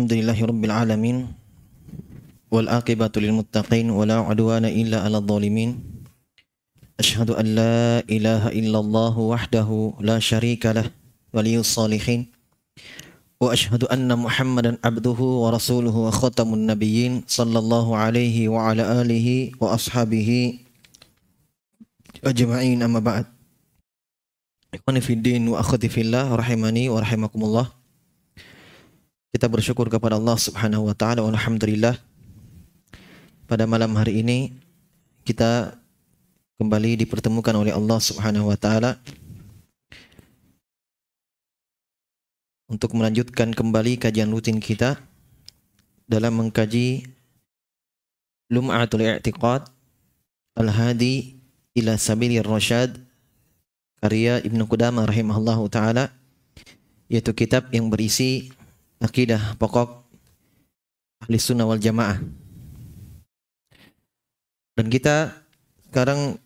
الحمد لله رب العالمين والآقبة للمتقين ولا عدوان إلا على الظالمين. أشهد أن لا إله إلا الله وحده لا شريك له ولي الصالحين. وأشهد أن محمدا عبده ورسوله وختم النبيين صلى الله عليه وعلى آله وأصحابه أجمعين. أما بعد Ikhwani fi din wa akhwati fillah rahimani wa rahimakumullah. Kita bersyukur kepada Allah Subhanahu wa taala. Alhamdulillah pada malam hari ini kita kembali dipertemukan oleh Allah Subhanahu wa taala untuk melanjutkan kembali kajian rutin kita dalam mengkaji Lum'atul I'tiqad Al-Hadi ila Sabilir Rasyad karya Ibnu Qudamah rahimahullahu taala yaitu kitab yang berisi akidah pokok ahli sunnah wal jamaah dan kita sekarang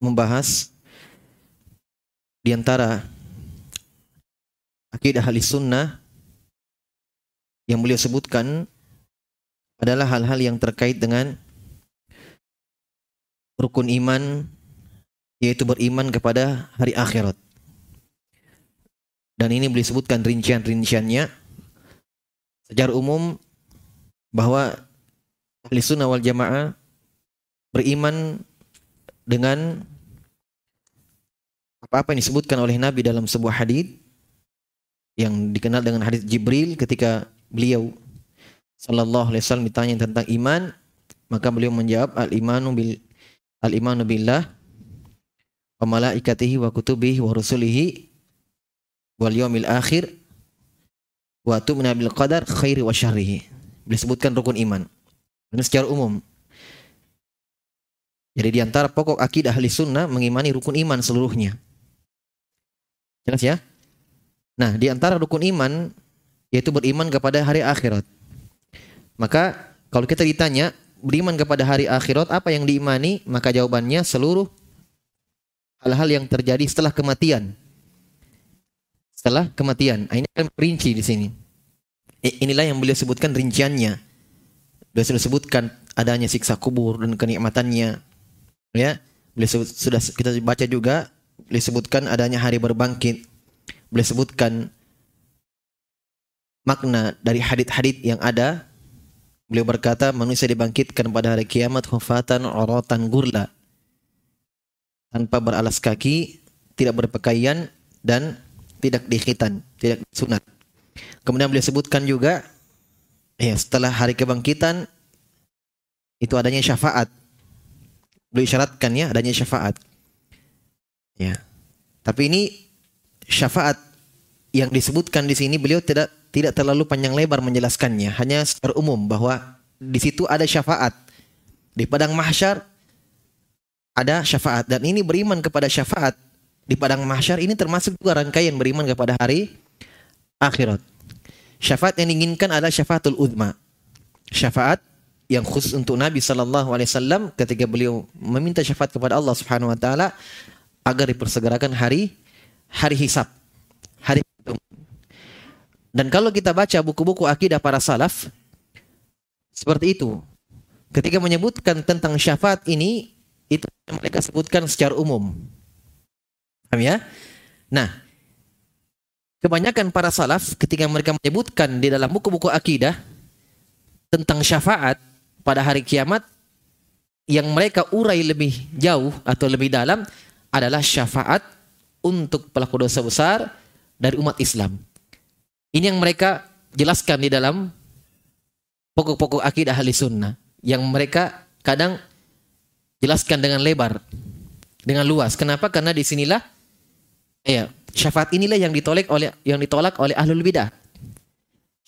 membahas di antara akidah ahli sunnah yang beliau sebutkan adalah hal-hal yang terkait dengan rukun iman yaitu beriman kepada hari akhirat. Dan ini boleh sebutkan rincian-rinciannya. Secara umum bahwa ahli sunnah wal jamaah beriman dengan apa-apa yang disebutkan oleh Nabi dalam sebuah hadis yang dikenal dengan hadis Jibril ketika beliau sallallahu alaihi wasallam ditanya tentang iman maka beliau menjawab al imanu bil al-imanu billah wa malaikatihi wa kutubihi wa rusulihi wal yawmil akhir wa tu'mina bil qadar khairi wa syarrihi. Disebutkan rukun iman. Ini secara umum. Jadi di antara pokok akidah ahli sunnah mengimani rukun iman seluruhnya. Jelas ya? Nah, di antara rukun iman yaitu beriman kepada hari akhirat. Maka kalau kita ditanya beriman kepada hari akhirat apa yang diimani maka jawabannya seluruh hal-hal yang terjadi setelah kematian setelah kematian ini kan rinci di sini. Inilah yang beliau sebutkan rinciannya. Beliau sudah sebutkan adanya siksa kubur dan kenikmatannya. Ya beliau sudah kita baca juga beliau sebutkan adanya hari berbangkit. Beliau sebutkan makna dari hadit-hadit yang ada. Beliau berkata manusia dibangkitkan pada hari kiamat khufatan uratan gurla. Tanpa beralas kaki, tidak berpakaian dan tidak dikhitan, tidak sunat. Kemudian beliau sebutkan juga ya setelah hari kebangkitan itu adanya syafaat. Beliau syaratkan ya adanya syafaat. Ya. Tapi ini syafaat yang disebutkan di sini beliau tidak tidak terlalu panjang lebar menjelaskannya, hanya secara umum bahwa di situ ada syafaat. Di padang mahsyar ada syafaat dan ini beriman kepada syafaat di padang mahsyar ini termasuk juga rangkaian beriman kepada hari akhirat. Syafaat yang diinginkan adalah syafaatul uzma. Syafaat yang khusus untuk Nabi sallallahu alaihi wasallam ketika beliau meminta syafaat kepada Allah Subhanahu wa taala agar dipersegerakan hari hari hisab. Hari dan kalau kita baca buku-buku akidah para salaf, seperti itu. Ketika menyebutkan tentang syafaat ini, itu mereka sebutkan secara umum. Paham ya? Nah, kebanyakan para salaf ketika mereka menyebutkan di dalam buku-buku akidah tentang syafaat pada hari kiamat, yang mereka urai lebih jauh atau lebih dalam adalah syafaat untuk pelaku dosa besar dari umat Islam. Ini yang mereka jelaskan di dalam pokok-pokok akidah ahli sunnah. Yang mereka kadang jelaskan dengan lebar, dengan luas. Kenapa? Karena di sinilah ya, syafaat inilah yang ditolak oleh yang ditolak oleh ahlul bidah.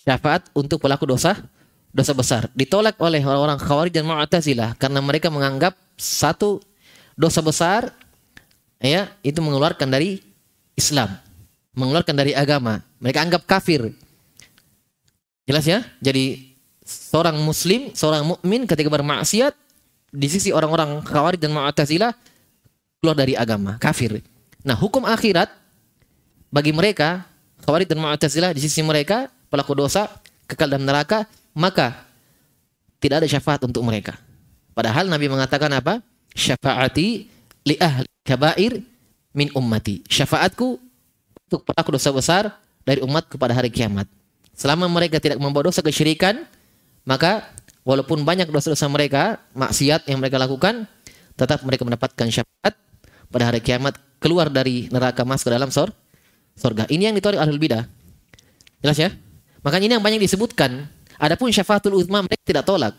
Syafaat untuk pelaku dosa dosa besar ditolak oleh orang-orang Khawarij dan Mu'tazilah karena mereka menganggap satu dosa besar ya itu mengeluarkan dari Islam mengeluarkan dari agama. Mereka anggap kafir. Jelas ya? Jadi seorang muslim, seorang mukmin ketika bermaksiat di sisi orang-orang Khawarij dan Mu'tazilah keluar dari agama, kafir. Nah, hukum akhirat bagi mereka Khawarij dan Mu'tazilah di sisi mereka pelaku dosa kekal dalam neraka, maka tidak ada syafaat untuk mereka. Padahal Nabi mengatakan apa? Syafaati li ahli kabair min ummati. Syafaatku untuk pelaku dosa besar dari umat kepada hari kiamat. Selama mereka tidak membawa dosa kesyirikan, maka walaupun banyak dosa-dosa mereka, maksiat yang mereka lakukan, tetap mereka mendapatkan syafaat pada hari kiamat keluar dari neraka masuk ke dalam sor surga. Ini yang ditolak ahlul bidah. Jelas ya? Makanya ini yang banyak disebutkan. Adapun syafaatul uzma mereka tidak tolak.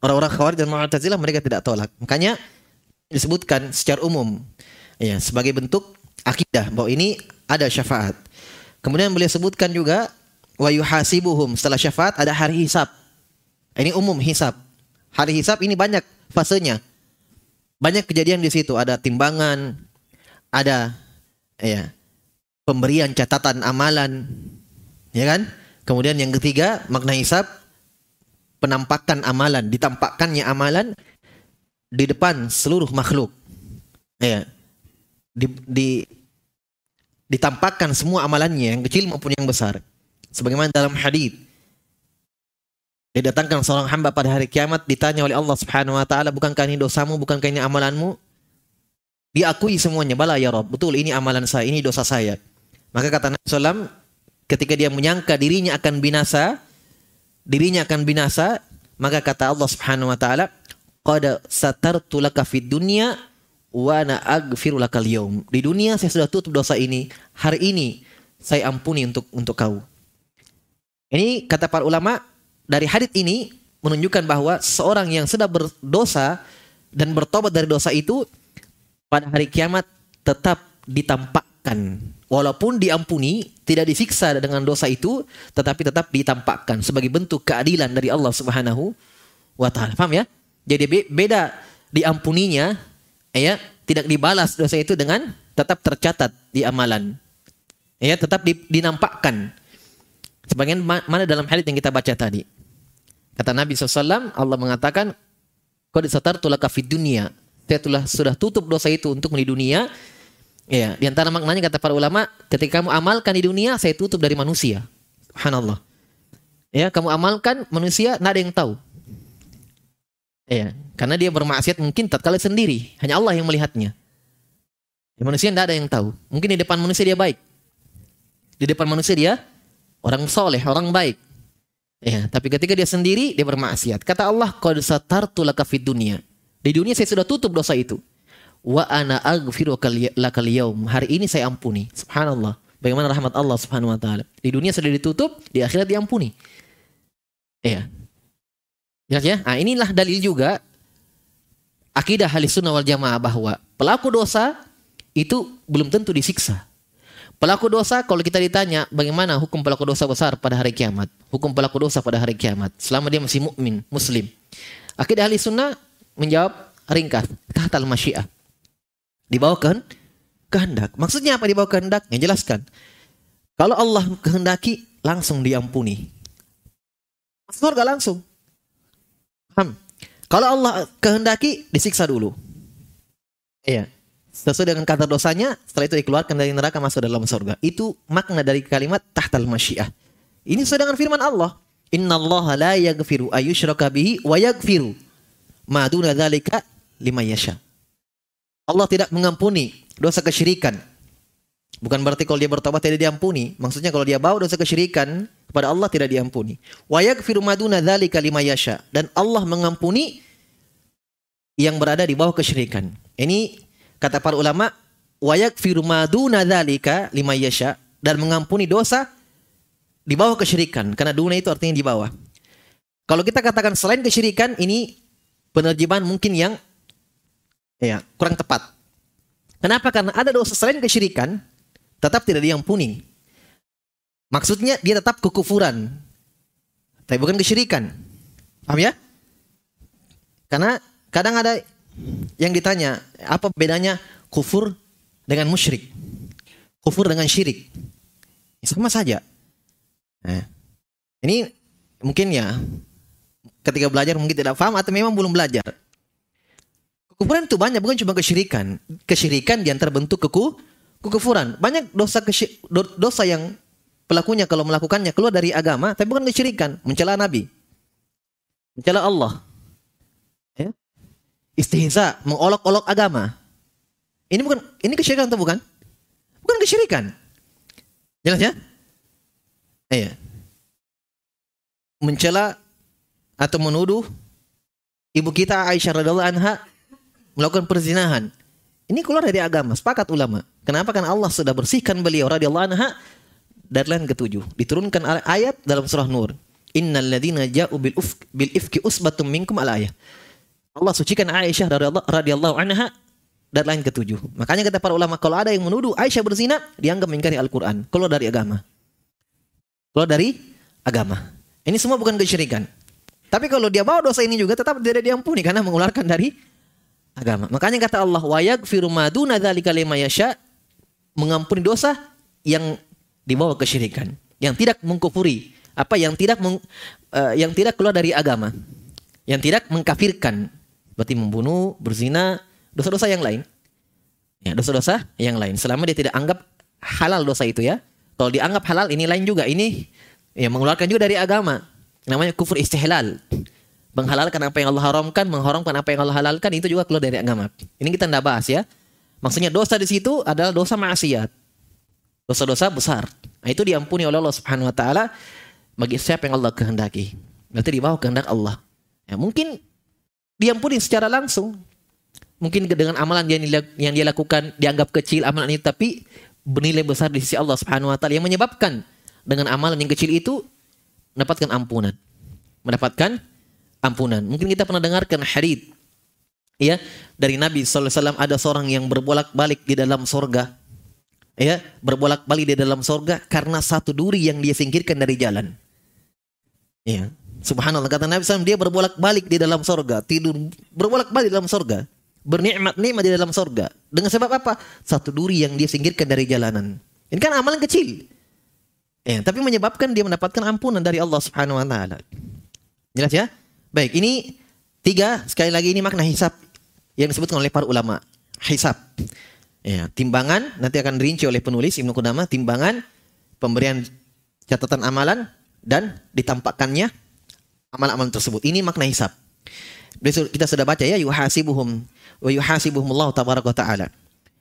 Orang-orang khawarij dan mu'tazilah mereka tidak tolak. Makanya disebutkan secara umum ya sebagai bentuk akidah bahwa ini ada syafaat. Kemudian beliau sebutkan juga wa yuhasibuhum setelah syafaat ada hari hisab. Ini umum hisab. Hari hisab ini banyak fasenya. Banyak kejadian di situ, ada timbangan, ada ya pemberian catatan amalan, ya kan? Kemudian yang ketiga makna hisab penampakan amalan, ditampakkannya amalan di depan seluruh makhluk. Ya. Di, di ditampakkan semua amalannya yang kecil maupun yang besar. Sebagaimana dalam hadis Didatangkan seorang hamba pada hari kiamat ditanya oleh Allah Subhanahu wa taala, "Bukankah ini dosamu? Bukankah ini amalanmu?" Diakui semuanya, "Bala ya Rabb, betul ini amalan saya, ini dosa saya." Maka kata Nabi sallam, ketika dia menyangka dirinya akan binasa, dirinya akan binasa, maka kata Allah Subhanahu wa taala, "Qad satartu laka fid dunya wa ana aghfiru lakal yaum." Di dunia saya sudah tutup dosa ini, hari ini saya ampuni untuk untuk kau. Ini kata para ulama dari hadits ini menunjukkan bahwa seorang yang sudah berdosa dan bertobat dari dosa itu pada hari kiamat tetap ditampakkan walaupun diampuni tidak disiksa dengan dosa itu tetapi tetap ditampakkan sebagai bentuk keadilan dari Allah Subhanahu wa taala. Paham ya? Jadi beda diampuninya ya tidak dibalas dosa itu dengan tetap tercatat di amalan. Ya, tetap dinampakkan. Sebagian mana dalam hadis yang kita baca tadi. Kata Nabi SAW, Allah mengatakan, Kau disatar tulaka fid dunia. Saya telah sudah tutup dosa itu untuk di dunia. Ya, di antara maknanya kata para ulama, ketika kamu amalkan di dunia, saya tutup dari manusia. Subhanallah. Ya, kamu amalkan manusia, tidak ada yang tahu. Ya, karena dia bermaksiat mungkin tatkala sendiri, hanya Allah yang melihatnya. Ya, manusia tidak ada yang tahu. Mungkin di depan manusia dia baik. Di depan manusia dia orang soleh, orang baik. Ya, tapi ketika dia sendiri dia bermaksiat. Kata Allah, "Qad satartu laka fid dunya." Di dunia saya sudah tutup dosa itu. Wa ana yaum. Hari ini saya ampuni. Subhanallah. Bagaimana rahmat Allah Subhanahu wa taala. Di dunia sudah ditutup, di akhirat diampuni. Ya, ya. Nah, inilah dalil juga akidah ahli sunnah wal jamaah bahwa pelaku dosa itu belum tentu disiksa. Pelaku dosa kalau kita ditanya bagaimana hukum pelaku dosa besar pada hari kiamat, hukum pelaku dosa pada hari kiamat selama dia masih mukmin, muslim. Akidah ahli sunnah menjawab ringkas, tahtal masyiah. Dibawakan kehendak. Maksudnya apa dibawa kehendak? Yang jelaskan. Kalau Allah kehendaki langsung diampuni. Surga langsung. Paham? Kalau Allah kehendaki disiksa dulu. Iya sesuai dengan kata dosanya, setelah itu dikeluarkan dari neraka masuk dalam surga. Itu makna dari kalimat tahtal masyiah. Ini sesuai dengan firman Allah. Inna Allah la yaghfiru ayyushraka bihi wa yaghfiru ma duna dzalika lima yasha. Allah tidak mengampuni dosa kesyirikan. Bukan berarti kalau dia bertobat tidak diampuni. Maksudnya kalau dia bawa dosa kesyirikan kepada Allah tidak diampuni. Wa yaghfiru ma duna dzalika lima yasha. Dan Allah mengampuni yang berada di bawah kesyirikan. Ini Kata para ulama, wayak firmaduna dzalika lima yasha dan mengampuni dosa di bawah kesyirikan karena duna itu artinya di bawah. Kalau kita katakan selain kesyirikan ini penerjemahan mungkin yang ya kurang tepat. Kenapa? Karena ada dosa selain kesyirikan tetap tidak diampuni. Maksudnya dia tetap kekufuran. Tapi bukan kesyirikan. Paham ya? Karena kadang ada yang ditanya, apa bedanya kufur dengan musyrik? Kufur dengan syirik. Sama saja. Nah, ini mungkin ya ketika belajar mungkin tidak paham atau memang belum belajar. Kekufuran itu banyak, bukan cuma kesyirikan. Kesyirikan di antara bentuk keku, kekufuran. Banyak dosa dosa yang pelakunya kalau melakukannya keluar dari agama, tapi bukan kesyirikan, mencela Nabi, mencela Allah, ya. Istihza, mengolok-olok agama. Ini bukan ini kesyirikan atau bukan? Bukan kesyirikan. Jelas ya? Iya. Mencela atau menuduh ibu kita Aisyah radhiallahu anha melakukan perzinahan. Ini keluar dari agama, sepakat ulama. Kenapa? Karena Allah sudah bersihkan beliau radhiyallahu anha dari lain ketujuh. Diturunkan ayat dalam surah Nur. Innal ladzina ja'u bil bil ifki usbatum minkum al ayah. Allah sucikan Aisyah radhiyallahu anha dari lain ketujuh. Makanya kata para ulama kalau ada yang menuduh Aisyah berzina dianggap mengingkari Al-Qur'an, keluar dari agama. Keluar dari agama. Ini semua bukan kesyirikan. Tapi kalau dia bawa dosa ini juga tetap tidak diampuni karena mengeluarkan dari agama. Makanya kata Allah, wa yaghfiru ma duna dzalika yasha, mengampuni dosa yang dibawa kesyirikan, yang tidak mengkufuri, apa yang tidak meng, uh, yang tidak keluar dari agama, yang tidak mengkafirkan, berarti membunuh, berzina, dosa-dosa yang lain. Ya, dosa-dosa yang lain. Selama dia tidak anggap halal dosa itu ya. Kalau dianggap halal ini lain juga. Ini ya mengeluarkan juga dari agama. Namanya kufur istihlal menghalalkan apa yang Allah haramkan, mengharamkan apa yang Allah halalkan itu juga keluar dari agama. Ini kita tidak bahas ya. Maksudnya dosa di situ adalah dosa maksiat. Dosa-dosa besar. Nah, itu diampuni oleh Allah Subhanahu wa taala bagi siapa yang Allah kehendaki. Berarti di bawah kehendak Allah. Ya, mungkin diampuni secara langsung. Mungkin dengan amalan yang yang dia lakukan dianggap kecil amalan itu tapi bernilai besar di sisi Allah Subhanahu wa taala yang menyebabkan dengan amalan yang kecil itu mendapatkan ampunan. Mendapatkan ampunan. Mungkin kita pernah dengarkan hadith ya dari Nabi SAW ada seorang yang berbolak-balik di dalam sorga ya berbolak-balik di dalam sorga karena satu duri yang dia singkirkan dari jalan ya subhanallah kata Nabi SAW dia berbolak-balik di dalam sorga tidur berbolak-balik di dalam sorga bernikmat-nikmat di dalam sorga. Dengan sebab apa? Satu duri yang dia singkirkan dari jalanan. Ini kan amalan kecil. Ya tapi menyebabkan dia mendapatkan ampunan dari Allah Subhanahu Wa Taala. Jelas ya? Baik, ini tiga sekali lagi ini makna hisap yang disebutkan oleh para ulama. Hisap. Ya, timbangan nanti akan dirinci oleh penulis Ibnu Qudamah, timbangan pemberian catatan amalan dan ditampakkannya amalan-amalan tersebut. Ini makna hisap. Kita sudah baca ya yuhasibuhum wa yuhasibuhum Allah tabaraka taala.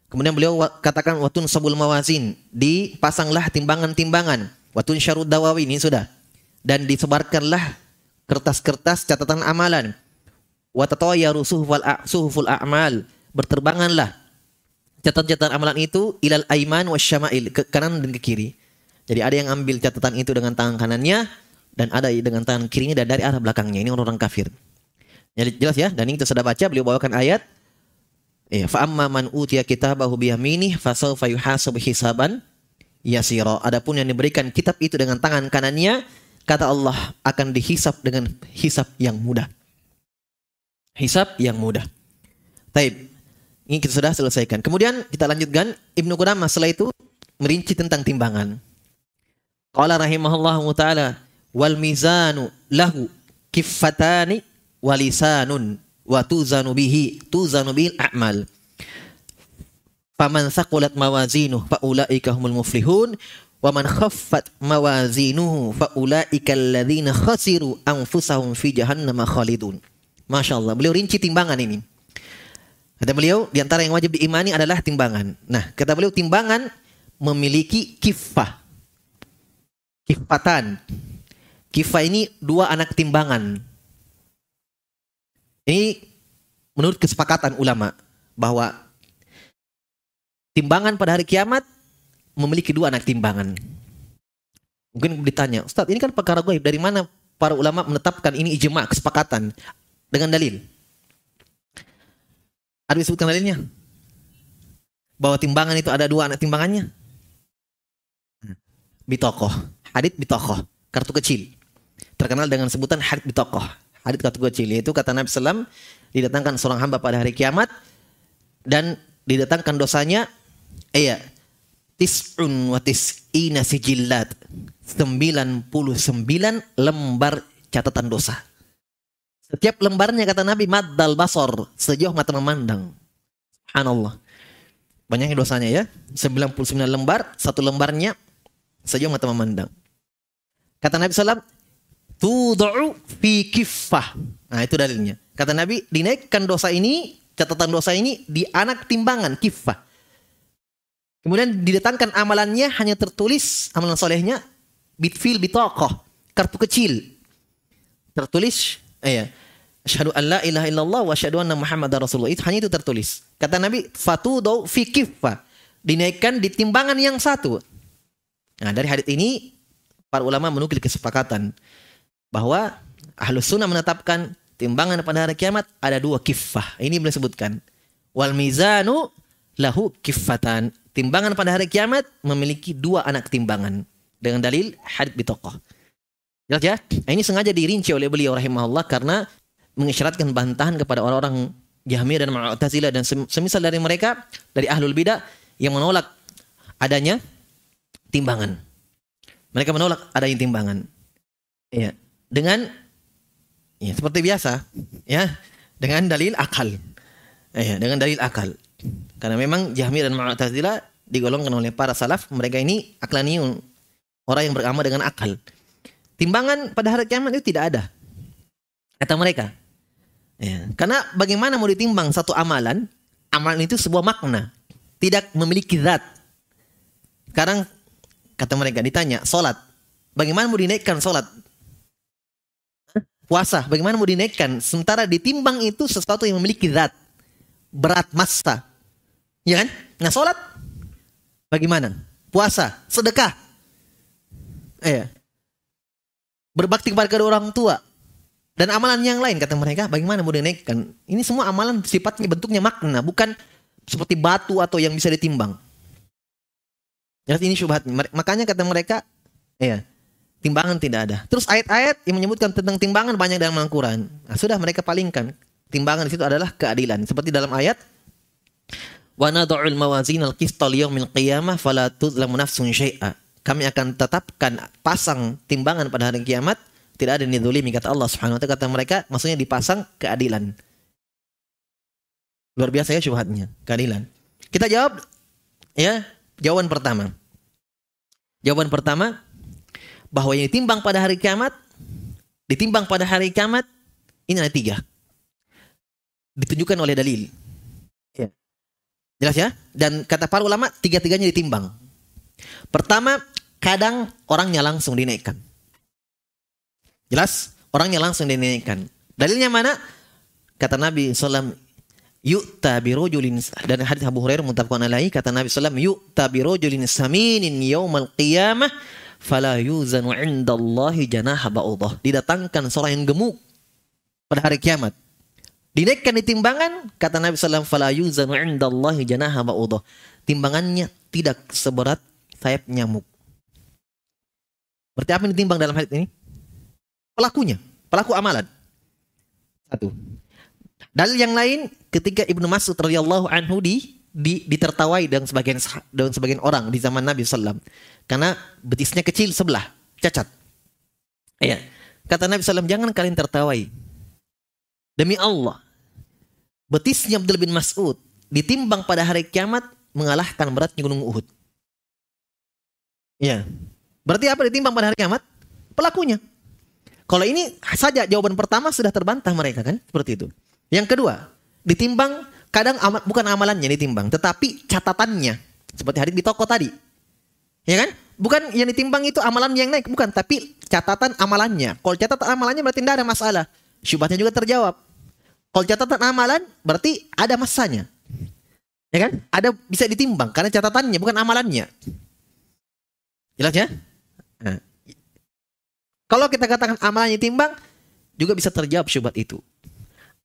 Kemudian beliau katakan watun sabul mawazin, dipasanglah timbangan-timbangan, watun syarud dawawi ini sudah. Dan disebarkanlah kertas-kertas catatan amalan. Wa tatayyaru suhuful a'mal. Berterbanganlah catatan-catatan amalan itu ilal aiman wasyama'il ke kanan dan ke kiri. Jadi ada yang ambil catatan itu dengan tangan kanannya dan ada dengan tangan kirinya dan dari arah belakangnya. Ini orang-orang kafir. Jadi jelas ya, dan ini kita sudah baca beliau bawakan ayat Ya, fa amma man utiya kitabahu bi yaminih fasawfa yuhasabu hisaban yasira. Adapun yang diberikan kitab itu dengan tangan kanannya, kata Allah akan dihisap dengan hisap yang mudah. Hisap yang mudah. Taib. Ini kita sudah selesaikan. Kemudian kita lanjutkan Ibnu Qudamah setelah itu merinci tentang timbangan. Qala rahimahullah taala wal mizanu lahu kiffatani walisanun wa tuzanu bihi tuzanu bil a'mal. Faman saqulat mawazinuh fa ulaika humul muflihun Wa man khaffat mawazinuhu faulaika alladzina khasiru anfusahum fi jahannam khalidun. Masya Allah, beliau rinci timbangan ini. Kata beliau, di antara yang wajib diimani adalah timbangan. Nah, kata beliau timbangan memiliki kifah. Kifatan. Kifah ini dua anak timbangan. Ini menurut kesepakatan ulama bahwa timbangan pada hari kiamat memiliki dua anak timbangan. Mungkin ditanya, Ustadz ini kan perkara gaib, dari mana para ulama menetapkan ini ijma, kesepakatan dengan dalil? Ada disebutkan dalilnya? Bahwa timbangan itu ada dua anak timbangannya? Bitokoh, hadit bitokoh, kartu kecil. Terkenal dengan sebutan hadit bitokoh, hadit kartu kecil. Yaitu kata Nabi Sallam, didatangkan seorang hamba pada hari kiamat, dan didatangkan dosanya, iya, tis'un wa tis'ina sijillat. 99 lembar catatan dosa. Setiap lembarnya kata Nabi maddal basor, sejauh mata memandang. Subhanallah. Banyaknya dosanya ya. 99 lembar, satu lembarnya sejauh mata memandang. Kata Nabi SAW, Tudu'u fi kiffah. Nah itu dalilnya. Kata Nabi, dinaikkan dosa ini, catatan dosa ini di anak timbangan, kiffah. Kemudian didatangkan amalannya hanya tertulis amalan solehnya bitfil bitokoh kartu kecil tertulis eh ya asyhadu an la ilaha illallah wa asyhadu anna muhammadar rasulullah itu hanya itu tertulis kata Nabi fatudu fi kiffa dinaikkan di timbangan yang satu nah dari hadits ini para ulama menukil kesepakatan bahwa ahlus sunnah menetapkan timbangan pada hari kiamat ada dua kiffah ini boleh sebutkan wal mizanu lahu kiffatan Timbangan pada hari kiamat memiliki dua anak timbangan dengan dalil hadits bitokoh. Jelas ya? Nah, ini sengaja dirinci oleh beliau rahimahullah karena mengisyaratkan bantahan kepada orang-orang Jahmiyah dan Mu'tazilah dan semisal dari mereka dari ahlul bidah yang menolak adanya timbangan. Mereka menolak adanya timbangan. Ya, dengan ya seperti biasa, ya, dengan dalil akal. Ya, dengan dalil akal. Karena memang Jahmi dan Mu'tazilah digolongkan oleh para salaf, mereka ini aklaniun, orang yang beragama dengan akal. Timbangan pada hari kiamat itu tidak ada. Kata mereka. Ya, karena bagaimana mau ditimbang satu amalan, amalan itu sebuah makna, tidak memiliki zat. Sekarang kata mereka ditanya, solat, bagaimana mau dinaikkan solat? Puasa, bagaimana mau dinaikkan? Sementara ditimbang itu sesuatu yang memiliki zat, berat massa, Ya kan? Nah sholat bagaimana? Puasa, sedekah. Eh, berbakti kepada orang tua. Dan amalan yang lain kata mereka, bagaimana mau dinaikkan? Ini semua amalan sifatnya bentuknya makna, bukan seperti batu atau yang bisa ditimbang. Jadi ini syubhat. Makanya kata mereka, ya, timbangan tidak ada. Terus ayat-ayat yang menyebutkan tentang timbangan banyak dalam Al-Quran. Nah, sudah mereka palingkan. Timbangan di situ adalah keadilan. Seperti dalam ayat. Kami akan tetapkan pasang timbangan pada hari kiamat tidak ada yang dizalimi kata Allah Subhanahu wa taala kata mereka maksudnya dipasang keadilan. Luar biasa ya syubhatnya, keadilan. Kita jawab ya, jawaban pertama. Jawaban pertama bahwa yang ditimbang pada hari kiamat ditimbang pada hari kiamat ini ada tiga. Ditunjukkan oleh dalil. Jelas ya? Dan kata para ulama, tiga-tiganya ditimbang. Pertama, kadang orangnya langsung dinaikkan. Jelas? Orangnya langsung dinaikkan. Dalilnya mana? Kata Nabi SAW, yu'ta birojulin dan hadis Abu Hurairah mutabqan alaihi kata Nabi SAW yu'ta birojulin saminin yaumal qiyamah fala yuzanu indallahi janaha ba'udah didatangkan seorang yang gemuk pada hari kiamat Dinaikkan di timbangan, kata Nabi SAW, fala yuzanu indallahi janaha ba'udah. Timbangannya tidak seberat sayap nyamuk. Berarti apa yang ditimbang dalam hadis ini? Pelakunya, pelaku amalan. Satu. Dalil yang lain ketika Ibnu Mas'ud radhiyallahu anhu di, di ditertawai dengan sebagian dengan sebagian orang di zaman Nabi SAW karena betisnya kecil sebelah, cacat. Ya. Kata Nabi SAW, jangan kalian tertawai. Demi Allah, betisnya Abdul bin Mas'ud ditimbang pada hari kiamat mengalahkan beratnya gunung Uhud. Ya. Berarti apa ditimbang pada hari kiamat? Pelakunya. Kalau ini saja jawaban pertama sudah terbantah mereka kan? Seperti itu. Yang kedua, ditimbang kadang amat bukan amalannya ditimbang, tetapi catatannya. Seperti hari di toko tadi. Ya kan? Bukan yang ditimbang itu amalan yang naik, bukan, tapi catatan amalannya. Kalau catatan amalannya berarti tidak ada masalah. Syubhatnya juga terjawab. Kalau catatan amalan berarti ada masanya. Ya kan? Ada bisa ditimbang karena catatannya bukan amalannya. Jelas ya? Nah. Kalau kita katakan amalannya timbang, juga bisa terjawab syubhat itu.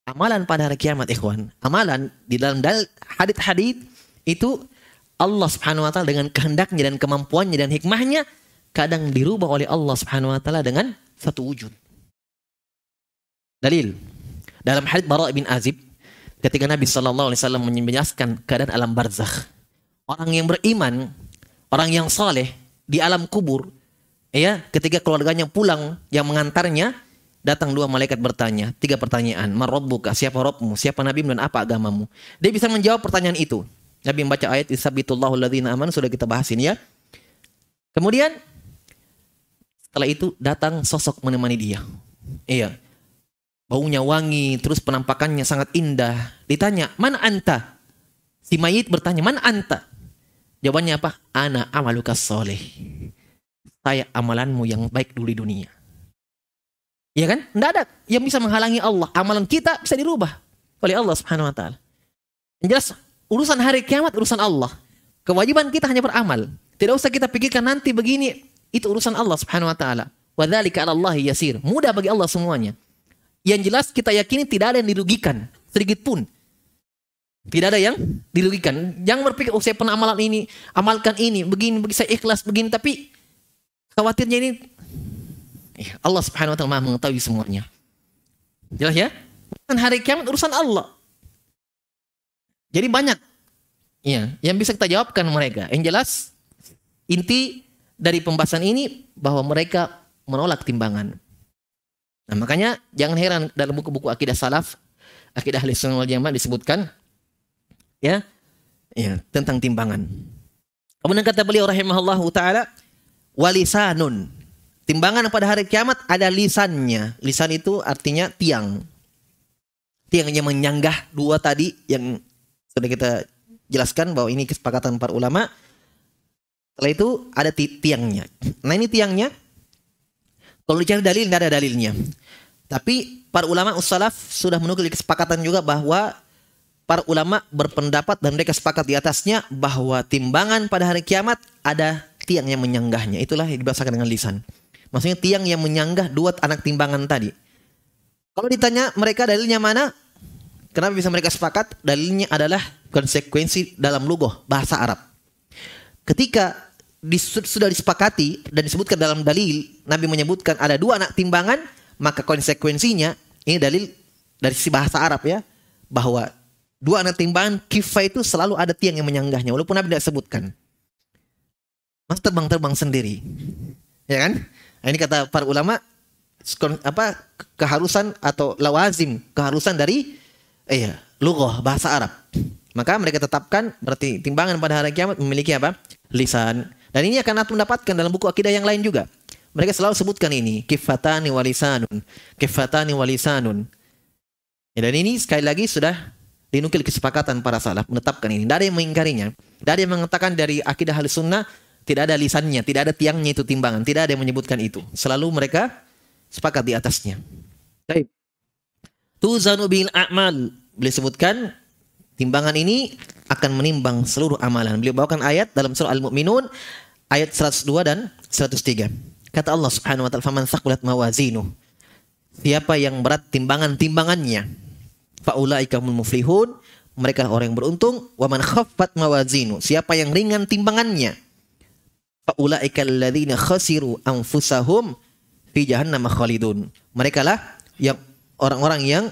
Amalan pada hari kiamat, ikhwan. Amalan di dalam dalil hadit-hadit itu Allah Subhanahu wa taala dengan kehendaknya dan kemampuannya dan hikmahnya kadang dirubah oleh Allah Subhanahu wa taala dengan satu wujud. Dalil dalam hadits Bara bin Azib, ketika Nabi Shallallahu Alaihi Wasallam menjelaskan keadaan alam barzakh, orang yang beriman, orang yang saleh di alam kubur, ya, ketika keluarganya pulang yang mengantarnya, datang dua malaikat bertanya, tiga pertanyaan, Marobbuka, siapa Robmu, siapa Nabi dan apa agamamu? Dia bisa menjawab pertanyaan itu. Nabi membaca ayat isabitullahu alladzina aman sudah kita bahas ini ya. Kemudian setelah itu datang sosok menemani dia. Iya. Baunya wangi, terus penampakannya sangat indah. Ditanya, "Man anta?" Si mayit bertanya, "Man anta?" Jawabannya apa? Ana amalukas soleh. Saya amalanmu yang baik dulu di dunia. Ya kan? Tidak ada yang bisa menghalangi Allah. Amalan kita bisa dirubah oleh Allah Subhanahu wa taala. Jelas urusan hari kiamat urusan Allah. Kewajiban kita hanya beramal. Tidak usah kita pikirkan nanti begini, itu urusan Allah Subhanahu wa taala. Wa dzalika 'ala Allah yasir. Mudah bagi Allah semuanya. Yang jelas kita yakini tidak ada yang dirugikan sedikit pun. Tidak ada yang dirugikan. Jangan berpikir, oh saya pernah amalan ini, amalkan ini, begini, begini, saya ikhlas, begini. Tapi khawatirnya ini Iya, Allah Subhanahu wa taala mengetahui semuanya. Jelas ya? Dan hari kiamat urusan Allah. Jadi banyak ya, yang bisa kita jawabkan mereka. Yang jelas inti dari pembahasan ini bahwa mereka menolak timbangan. Nah, makanya jangan heran dalam buku-buku akidah salaf, akidah ahli sunnah wal jamaah disebutkan ya, ya tentang timbangan. Kemudian kata beliau rahimahullahu taala walisanun Timbangan pada hari kiamat ada lisannya. Lisan itu artinya tiang. Tiang yang menyanggah dua tadi yang sudah kita jelaskan bahwa ini kesepakatan para ulama. Setelah itu ada tiangnya. Nah ini tiangnya. Kalau dicari dalil nggak ada dalilnya. Tapi para ulama ussalaf sudah menukil kesepakatan juga bahwa para ulama berpendapat dan mereka sepakat di atasnya bahwa timbangan pada hari kiamat ada tiang yang menyanggahnya. Itulah yang dibahasakan dengan lisan. Maksudnya tiang yang menyanggah dua anak timbangan tadi. Kalau ditanya mereka dalilnya mana? Kenapa bisa mereka sepakat? Dalilnya adalah konsekuensi dalam lugoh bahasa Arab. Ketika sudah disepakati dan disebutkan dalam dalil, Nabi menyebutkan ada dua anak timbangan, maka konsekuensinya ini dalil dari sisi bahasa Arab ya, bahwa dua anak timbangan kifah itu selalu ada tiang yang menyanggahnya, walaupun Nabi tidak sebutkan. Mas terbang-terbang sendiri, ya kan? Nah, ini kata para ulama apa keharusan atau lawazim, keharusan dari eh ya, lughah bahasa Arab. Maka mereka tetapkan berarti timbangan pada hari kiamat memiliki apa? lisan. Dan ini akan anda mendapatkan dalam buku akidah yang lain juga. Mereka selalu sebutkan ini, kifatani walisanun, kifatani walisanun. Ya, dan ini sekali lagi sudah dinukil kesepakatan para salaf menetapkan ini. Ada yang mengingkarinya. Ada yang mengatakan dari akidah hal sunnah tidak ada lisannya, tidak ada tiangnya itu timbangan, tidak ada yang menyebutkan itu. Selalu mereka sepakat di atasnya. Baik. Tuzanu bil a'mal. Beliau sebutkan timbangan ini akan menimbang seluruh amalan. Beliau bawakan ayat dalam surah Al-Mu'minun ayat 102 dan 103. Kata Allah Subhanahu wa taala, "Faman thaqulat mawazinu." Siapa yang berat timbangan-timbangannya, faulaika muflihun, mereka orang yang beruntung, wa man khaffat mawazinu. Siapa yang ringan timbangannya, faulaika alladzina khasiru anfusahum fi jahannam khalidun. Mereka lah yang orang-orang yang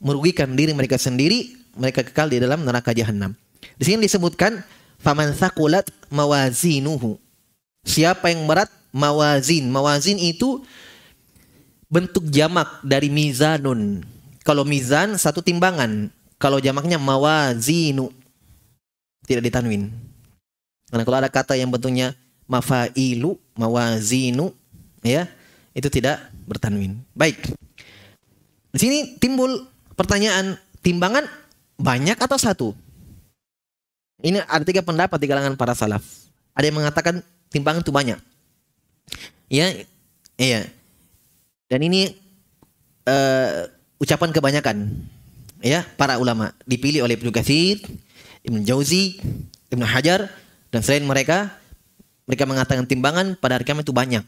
merugikan diri mereka sendiri, mereka kekal di dalam neraka jahanam. Di sini disebutkan faman thaqulat mawazinuhu. Siapa yang berat mawazin. Mawazin itu bentuk jamak dari mizanun. Kalau mizan satu timbangan. Kalau jamaknya mawazinu. Tidak ditanwin. Karena kalau ada kata yang bentuknya mafailu, mawazinu, ya, itu tidak bertanwin. Baik. Di sini timbul pertanyaan, timbangan banyak atau satu? Ini ada tiga pendapat di kalangan para salaf. Ada yang mengatakan timbangan itu banyak. Ya, iya. Dan ini uh, ucapan kebanyakan ya para ulama dipilih oleh Ibnu Katsir, Ibnu Jauzi, Ibnu Hajar dan selain mereka mereka mengatakan timbangan pada hari kiamat itu banyak.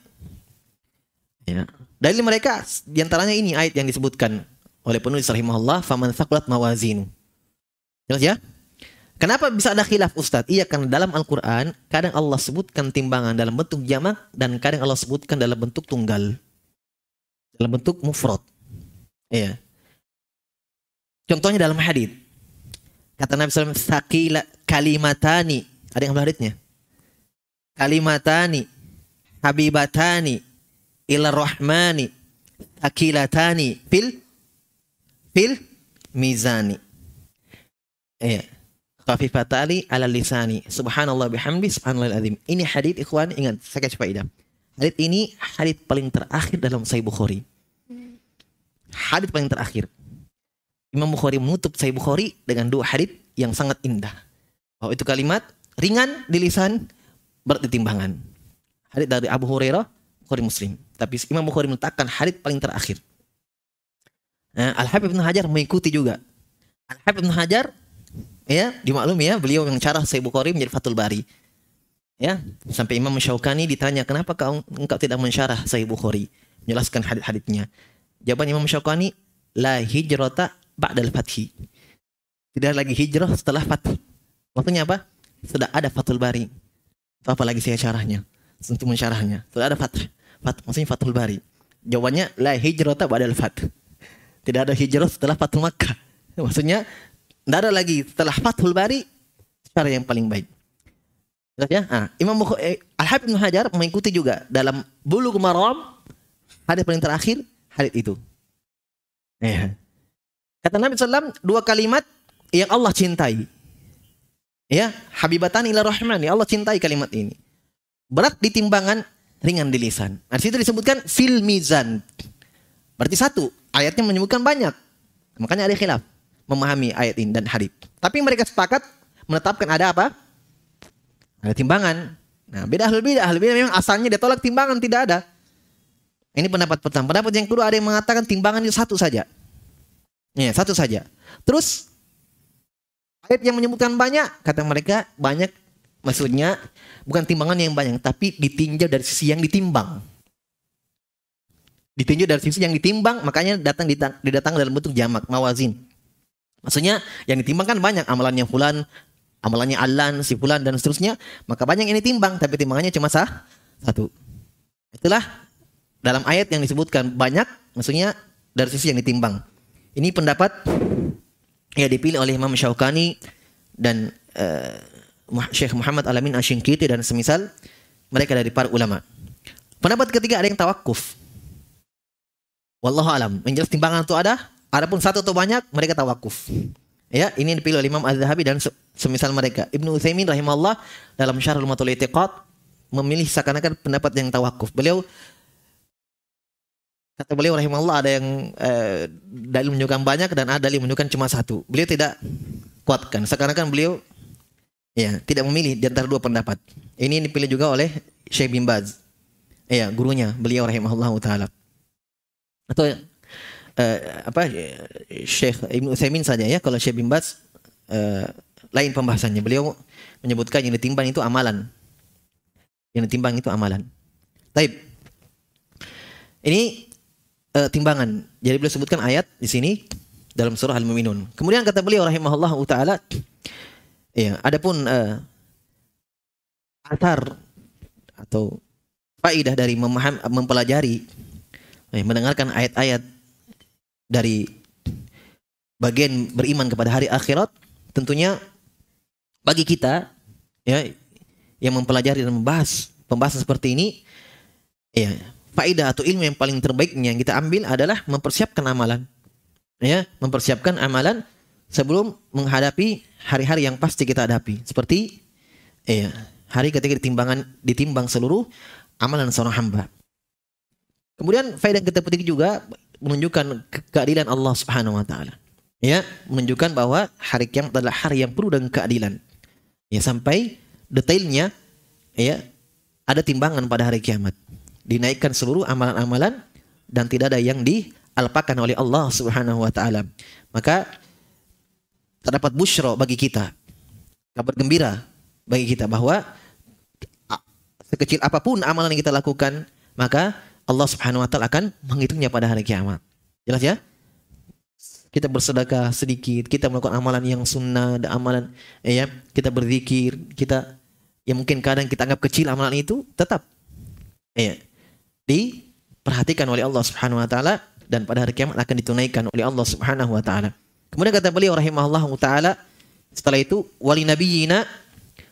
Ya. Dalil mereka di antaranya ini ayat yang disebutkan oleh penulis rahimahullah faman thaqulat mawazinu. Jelas ya? Kenapa bisa ada khilaf Ustadz? Iya karena dalam Al-Quran kadang Allah sebutkan timbangan dalam bentuk jamak dan kadang Allah sebutkan dalam bentuk tunggal. Dalam bentuk mufrad. Iya. Contohnya dalam hadis. Kata Nabi SAW, Sakila kalimatani. Ada yang hadisnya? Kalimatani habibatani ila rahmani akilatani fil fil mizani. Iya. khafifatali ala lisani. Subhanallah bihamdi subhanallah. Ini hadith ikhwan ingat saya kasih faedah. Hadith ini hadith paling terakhir dalam Sahih Bukhari. Hadith paling terakhir. Imam Bukhari menutup Sahih Bukhari dengan dua hadith yang sangat indah. Oh itu kalimat ringan di lisan, berat di timbangan. Hadith dari Abu Hurairah, Bukhari Muslim. Tapi Imam Bukhari meletakkan hadith paling terakhir. Nah, Al-Habib Ibn Hajar mengikuti juga. Al-Habib Ibn Hajar ya dimaklumi ya beliau yang cara Sahih Bukhari menjadi Fathul Bari. Ya, sampai Imam Syaukani ditanya, "Kenapa kau engkau tidak mensyarah Sahih Bukhari?" Menjelaskan hadis-hadisnya. Jawaban Imam Syaukani, "La hijrata ba'dal fathi." Tidak lagi hijrah setelah fath. Maksudnya apa? Sudah ada Fathul Bari. Apa lagi saya syarahnya? Untuk mensyarahnya. Sudah ada fath. Fath maksudnya Fathul Bari. Jawabannya la hijrata ba'dal fath. Tidak ada hijrah setelah Fathul Makkah. Maksudnya tidak ada lagi setelah Fathul Bari cara yang paling baik. Ya? Nah, Imam eh, Al-Habib Ibn Hajar mengikuti juga dalam bulu Maram hadis paling terakhir hadis itu. Ya. Kata Nabi SAW dua kalimat yang Allah cintai. Ya, habibatan ila rahman. Ya Allah cintai kalimat ini. Berat di timbangan, ringan di lisan. Nah, situ disebutkan fil mizan. Berarti satu, ayatnya menyebutkan banyak. Makanya ada khilaf memahami ayat ini dan hadis. Tapi mereka sepakat menetapkan ada apa? Ada timbangan. Nah, beda ahli bidah. Ahli bidah memang asalnya dia tolak timbangan tidak ada. Ini pendapat pertama. Pendapat yang kedua ada yang mengatakan timbangan itu satu saja. Ya, satu saja. Terus ayat yang menyebutkan banyak, kata mereka banyak maksudnya bukan timbangan yang banyak, tapi ditinjau dari sisi yang ditimbang. Ditinjau dari sisi yang ditimbang, makanya datang didatang dalam bentuk jamak, mawazin. Maksudnya yang ditimbang kan banyak amalannya fulan, amalannya Alan, si Fulan dan seterusnya, maka banyak ini timbang, tapi timbangannya cuma sah satu. Itulah dalam ayat yang disebutkan banyak, maksudnya dari sisi yang ditimbang. Ini pendapat ya dipilih oleh Imam Syaukani dan uh, Syekh Muhammad Alamin Ashinkiti dan semisal mereka dari para ulama. Pendapat ketiga ada yang tawakuf. Wallahu alam. Yang jelas timbangan itu ada, adapun satu atau banyak mereka tawakuf. Ya, ini dipilih oleh Imam Az-Zahabi dan semisal mereka. Ibnu Utsaimin rahimahullah dalam Syarhul Matul I'tiqad memilih seakan-akan pendapat yang tawakuf. Beliau kata beliau rahimahullah ada yang eh, dalil menunjukkan banyak dan ada dalil menunjukkan cuma satu. Beliau tidak kuatkan. Seakan-akan beliau ya tidak memilih di antara dua pendapat. Ini dipilih juga oleh Syekh bin Baz. Ya, gurunya beliau rahimahullah taala. Atau uh, apa Syekh Ibnu Utsaimin saja ya kalau Syekh bin Baz uh, lain pembahasannya beliau menyebutkan yang ditimbang itu amalan yang ditimbang itu amalan Taib ini uh, timbangan. Jadi beliau sebutkan ayat di sini dalam surah Al-Mu'minun. Kemudian kata beliau rahimahullah taala ya adapun uh, atar atau faidah dari memaham mempelajari mendengarkan ayat-ayat dari bagian beriman kepada hari akhirat tentunya bagi kita ya yang mempelajari dan membahas pembahasan seperti ini ya faedah atau ilmu yang paling terbaiknya yang kita ambil adalah mempersiapkan amalan ya mempersiapkan amalan sebelum menghadapi hari-hari yang pasti kita hadapi seperti ya hari ketika ditimbangan ditimbang seluruh amalan seorang hamba kemudian faedah yang kita petik juga menunjukkan keadilan Allah Subhanahu wa taala. Ya, menunjukkan bahwa hari kiamat adalah hari yang penuh dengan keadilan. Ya, sampai detailnya ya ada timbangan pada hari kiamat. Dinaikkan seluruh amalan-amalan dan tidak ada yang dialpakan oleh Allah Subhanahu wa taala. Maka terdapat busyra bagi kita. Kabar gembira bagi kita bahwa sekecil apa pun amalan yang kita lakukan, maka Allah Subhanahu wa taala akan menghitungnya pada hari kiamat. Jelas ya? Kita bersedekah sedikit, kita melakukan amalan yang sunnah, dan amalan eh, ya, kita berzikir, kita ya mungkin kadang kita anggap kecil amalan itu, tetap ya, diperhatikan oleh Allah Subhanahu wa taala dan pada hari kiamat akan ditunaikan oleh Allah Subhanahu wa taala. Kemudian kata beliau rahimahullah taala setelah itu wali nabiyina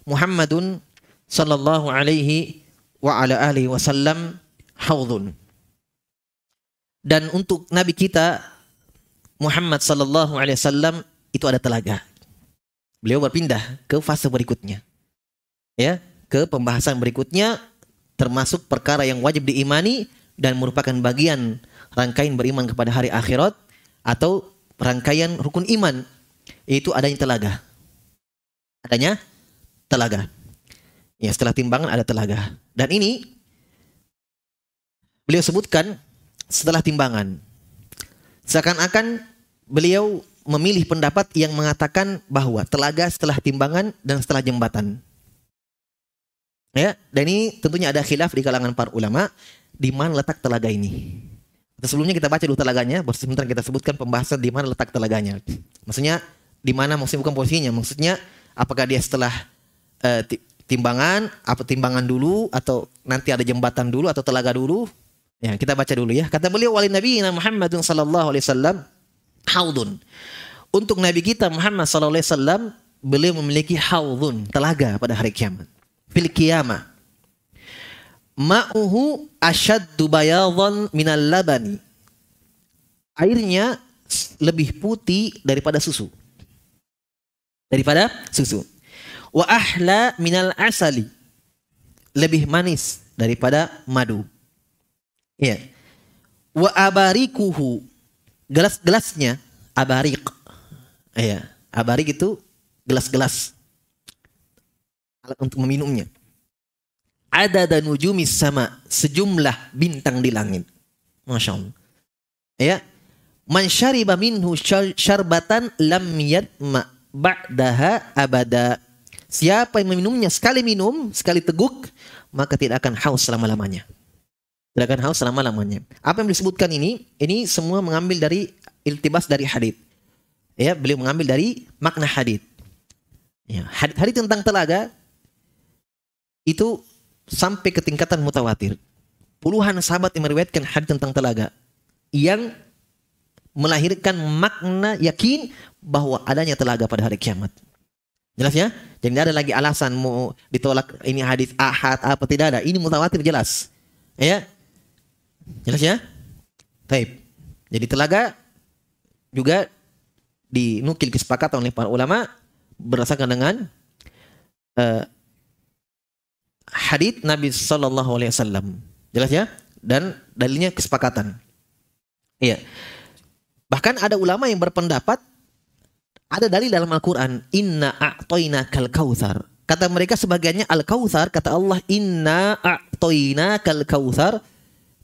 Muhammadun sallallahu alaihi wa ala alihi wasallam haudun. Dan untuk Nabi kita Muhammad sallallahu alaihi wasallam itu ada telaga. beliau berpindah ke fase berikutnya. Ya, ke pembahasan berikutnya termasuk perkara yang wajib diimani dan merupakan bagian rangkaian beriman kepada hari akhirat atau rangkaian rukun iman yaitu adanya telaga. Adanya telaga. Ya, setelah timbangan ada telaga. Dan ini beliau sebutkan setelah timbangan. Seakan-akan beliau memilih pendapat yang mengatakan bahwa telaga setelah timbangan dan setelah jembatan. Ya, dan ini tentunya ada khilaf di kalangan para ulama di mana letak telaga ini. Sebelumnya kita baca dulu telaganya, baru sebentar kita sebutkan pembahasan di mana letak telaganya. Maksudnya di mana maksudnya bukan posisinya, maksudnya apakah dia setelah uh, timbangan, apa timbangan dulu atau nanti ada jembatan dulu atau telaga dulu? Ya, kita baca dulu ya. Kata beliau wali Nabi Muhammad sallallahu alaihi wasallam haudun. Untuk Nabi kita Muhammad sallallahu alaihi wasallam beliau memiliki haudun, telaga pada hari kiamat. Fil kiamah. Ma'uhu ashaddu bayadhan minal labani. Airnya lebih putih daripada susu. Daripada susu. Wa ahla minal asali. Lebih manis daripada madu. Ya wa abarikuhu. Gelas-gelasnya abarik ya abarik itu gelas-gelas alat untuk meminumnya ada dan nujumis sama sejumlah bintang di langit masya Allah ya man syariba minhu syarbatan lam yadma ba'daha abada Siapa yang meminumnya sekali minum, sekali teguk, maka tidak akan haus selama-lamanya. Tidak akan haus selama-lamanya. Apa yang disebutkan ini? Ini semua mengambil dari iltibas dari hadith. Ya, beliau mengambil dari makna hadith. Ya, hadith, hadith tentang telaga itu sampai ke tingkatan mutawatir. Puluhan sahabat yang meriwayatkan hadith tentang telaga yang melahirkan makna yakin bahwa adanya telaga pada hari kiamat. Jelas ya? Jadi tidak ada lagi alasan mau ditolak ini hadis ahad apa tidak ada. Ini mutawatir jelas. Ya? Jelas ya? Taib. Jadi telaga juga dinukil kesepakatan oleh para ulama berdasarkan dengan uh, hadis Nabi Sallallahu Alaihi. Jelas ya? Dan dalilnya kesepakatan. Iya. Bahkan ada ulama yang berpendapat ada dalil dalam Al-Quran, Inna a'toina kal kautsar. Kata mereka sebagiannya Al-Kautsar, kata Allah, Inna a'toina kal kautsar.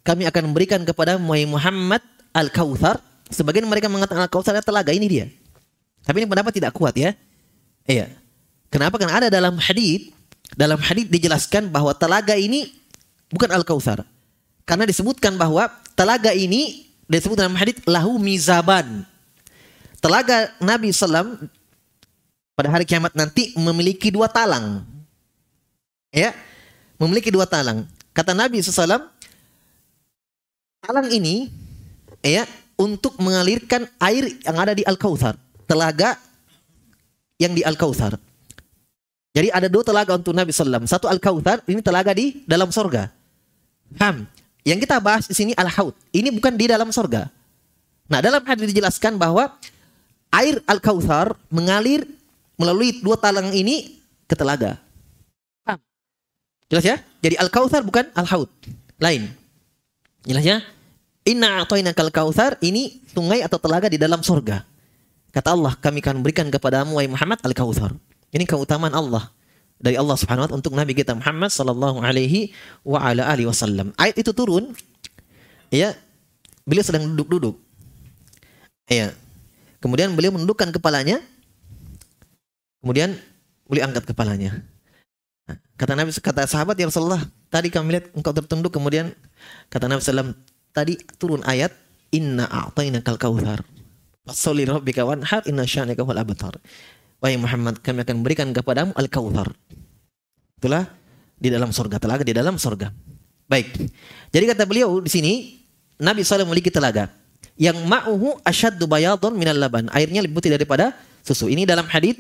Kami akan memberikan kepada Muhammad Al-Kautsar. Sebagian mereka mengatakan Al-Kautsar adalah telaga, ini dia. Tapi ini pendapat tidak kuat ya. Iya. Kenapa? Karena ada dalam hadis, dalam hadis dijelaskan bahwa telaga ini bukan Al-Kautsar. Karena disebutkan bahwa telaga ini disebut dalam hadis lahu mizaban telaga Nabi SAW pada hari kiamat nanti memiliki dua talang. Ya, memiliki dua talang. Kata Nabi SAW, talang ini ya untuk mengalirkan air yang ada di Al-Kautsar, telaga yang di Al-Kautsar. Jadi ada dua telaga untuk Nabi SAW. Satu Al-Kautsar, ini telaga di dalam sorga. Ham. Yang kita bahas di sini Al-Haud. Ini bukan di dalam sorga. Nah dalam hadis dijelaskan bahwa air Al-Kautsar mengalir melalui dua talang ini ke telaga. Jelas ya? Jadi Al-Kautsar bukan Al-Haud. Lain. Jelas ya? Inna a'toina kal kautsar ini sungai atau telaga di dalam surga. Kata Allah, kami akan berikan kepadamu wahai Muhammad al-kautsar. Ini keutamaan Allah dari Allah Subhanahu wa taala untuk nabi kita Muhammad sallallahu alaihi wa ala alihi wasallam. Ayat itu turun ya beliau sedang duduk-duduk. Ya, Kemudian beliau menundukkan kepalanya. Kemudian beliau angkat kepalanya. Nah, kata Nabi kata sahabat ya Rasulullah, tadi kami lihat engkau tertunduk kemudian kata Nabi SAW, tadi turun ayat inna a'tainakal kautsar. Fasholli rabbika wanhar inna sya'naka wal abtar. Wahai Muhammad, kami akan berikan kepadamu al-kautsar. Itulah di dalam surga, telaga di dalam surga. Baik. Jadi kata beliau di sini Nabi SAW memiliki telaga yang ma'uhu asyaddu bayadun minal laban. Airnya lebih putih daripada susu. Ini dalam hadis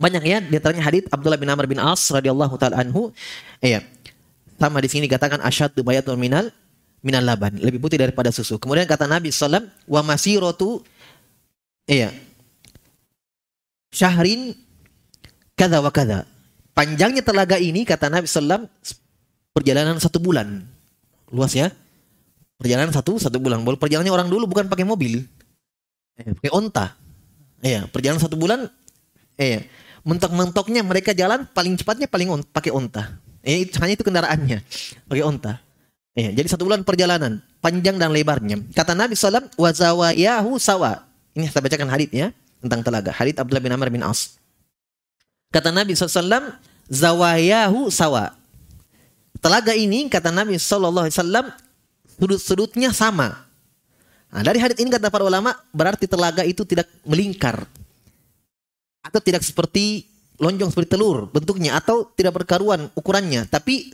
banyak ya di antaranya hadis Abdullah bin Amr bin As radhiyallahu taala anhu. Iya. Sama di sini dikatakan asyaddu bayadun minal minal laban, lebih putih daripada susu. Kemudian kata Nabi sallam wa masiratu iya. Syahrin kada wa kada. Panjangnya telaga ini kata Nabi Sallam perjalanan satu bulan. Luas ya. Perjalanan satu satu bulan. Perjalanannya orang dulu bukan pakai mobil, eh, pakai onta. Iya, perjalanan satu bulan. Iya, mentok-mentoknya mereka jalan paling cepatnya paling on, pakai onta. Eh, hanya itu kendaraannya, pakai onta. Iya, jadi satu bulan perjalanan, panjang dan lebarnya. Kata Nabi Sallam, wazawayahu sawa. Ini saya bacakan haditsnya tentang telaga. Hadits Abdullah bin Amr bin As. Kata Nabi SAW, zawayahu sawa. Telaga ini kata Nabi SAW sudut-sudutnya sama. Nah, dari hadits ini kata para ulama berarti telaga itu tidak melingkar atau tidak seperti lonjong seperti telur bentuknya atau tidak berkaruan ukurannya tapi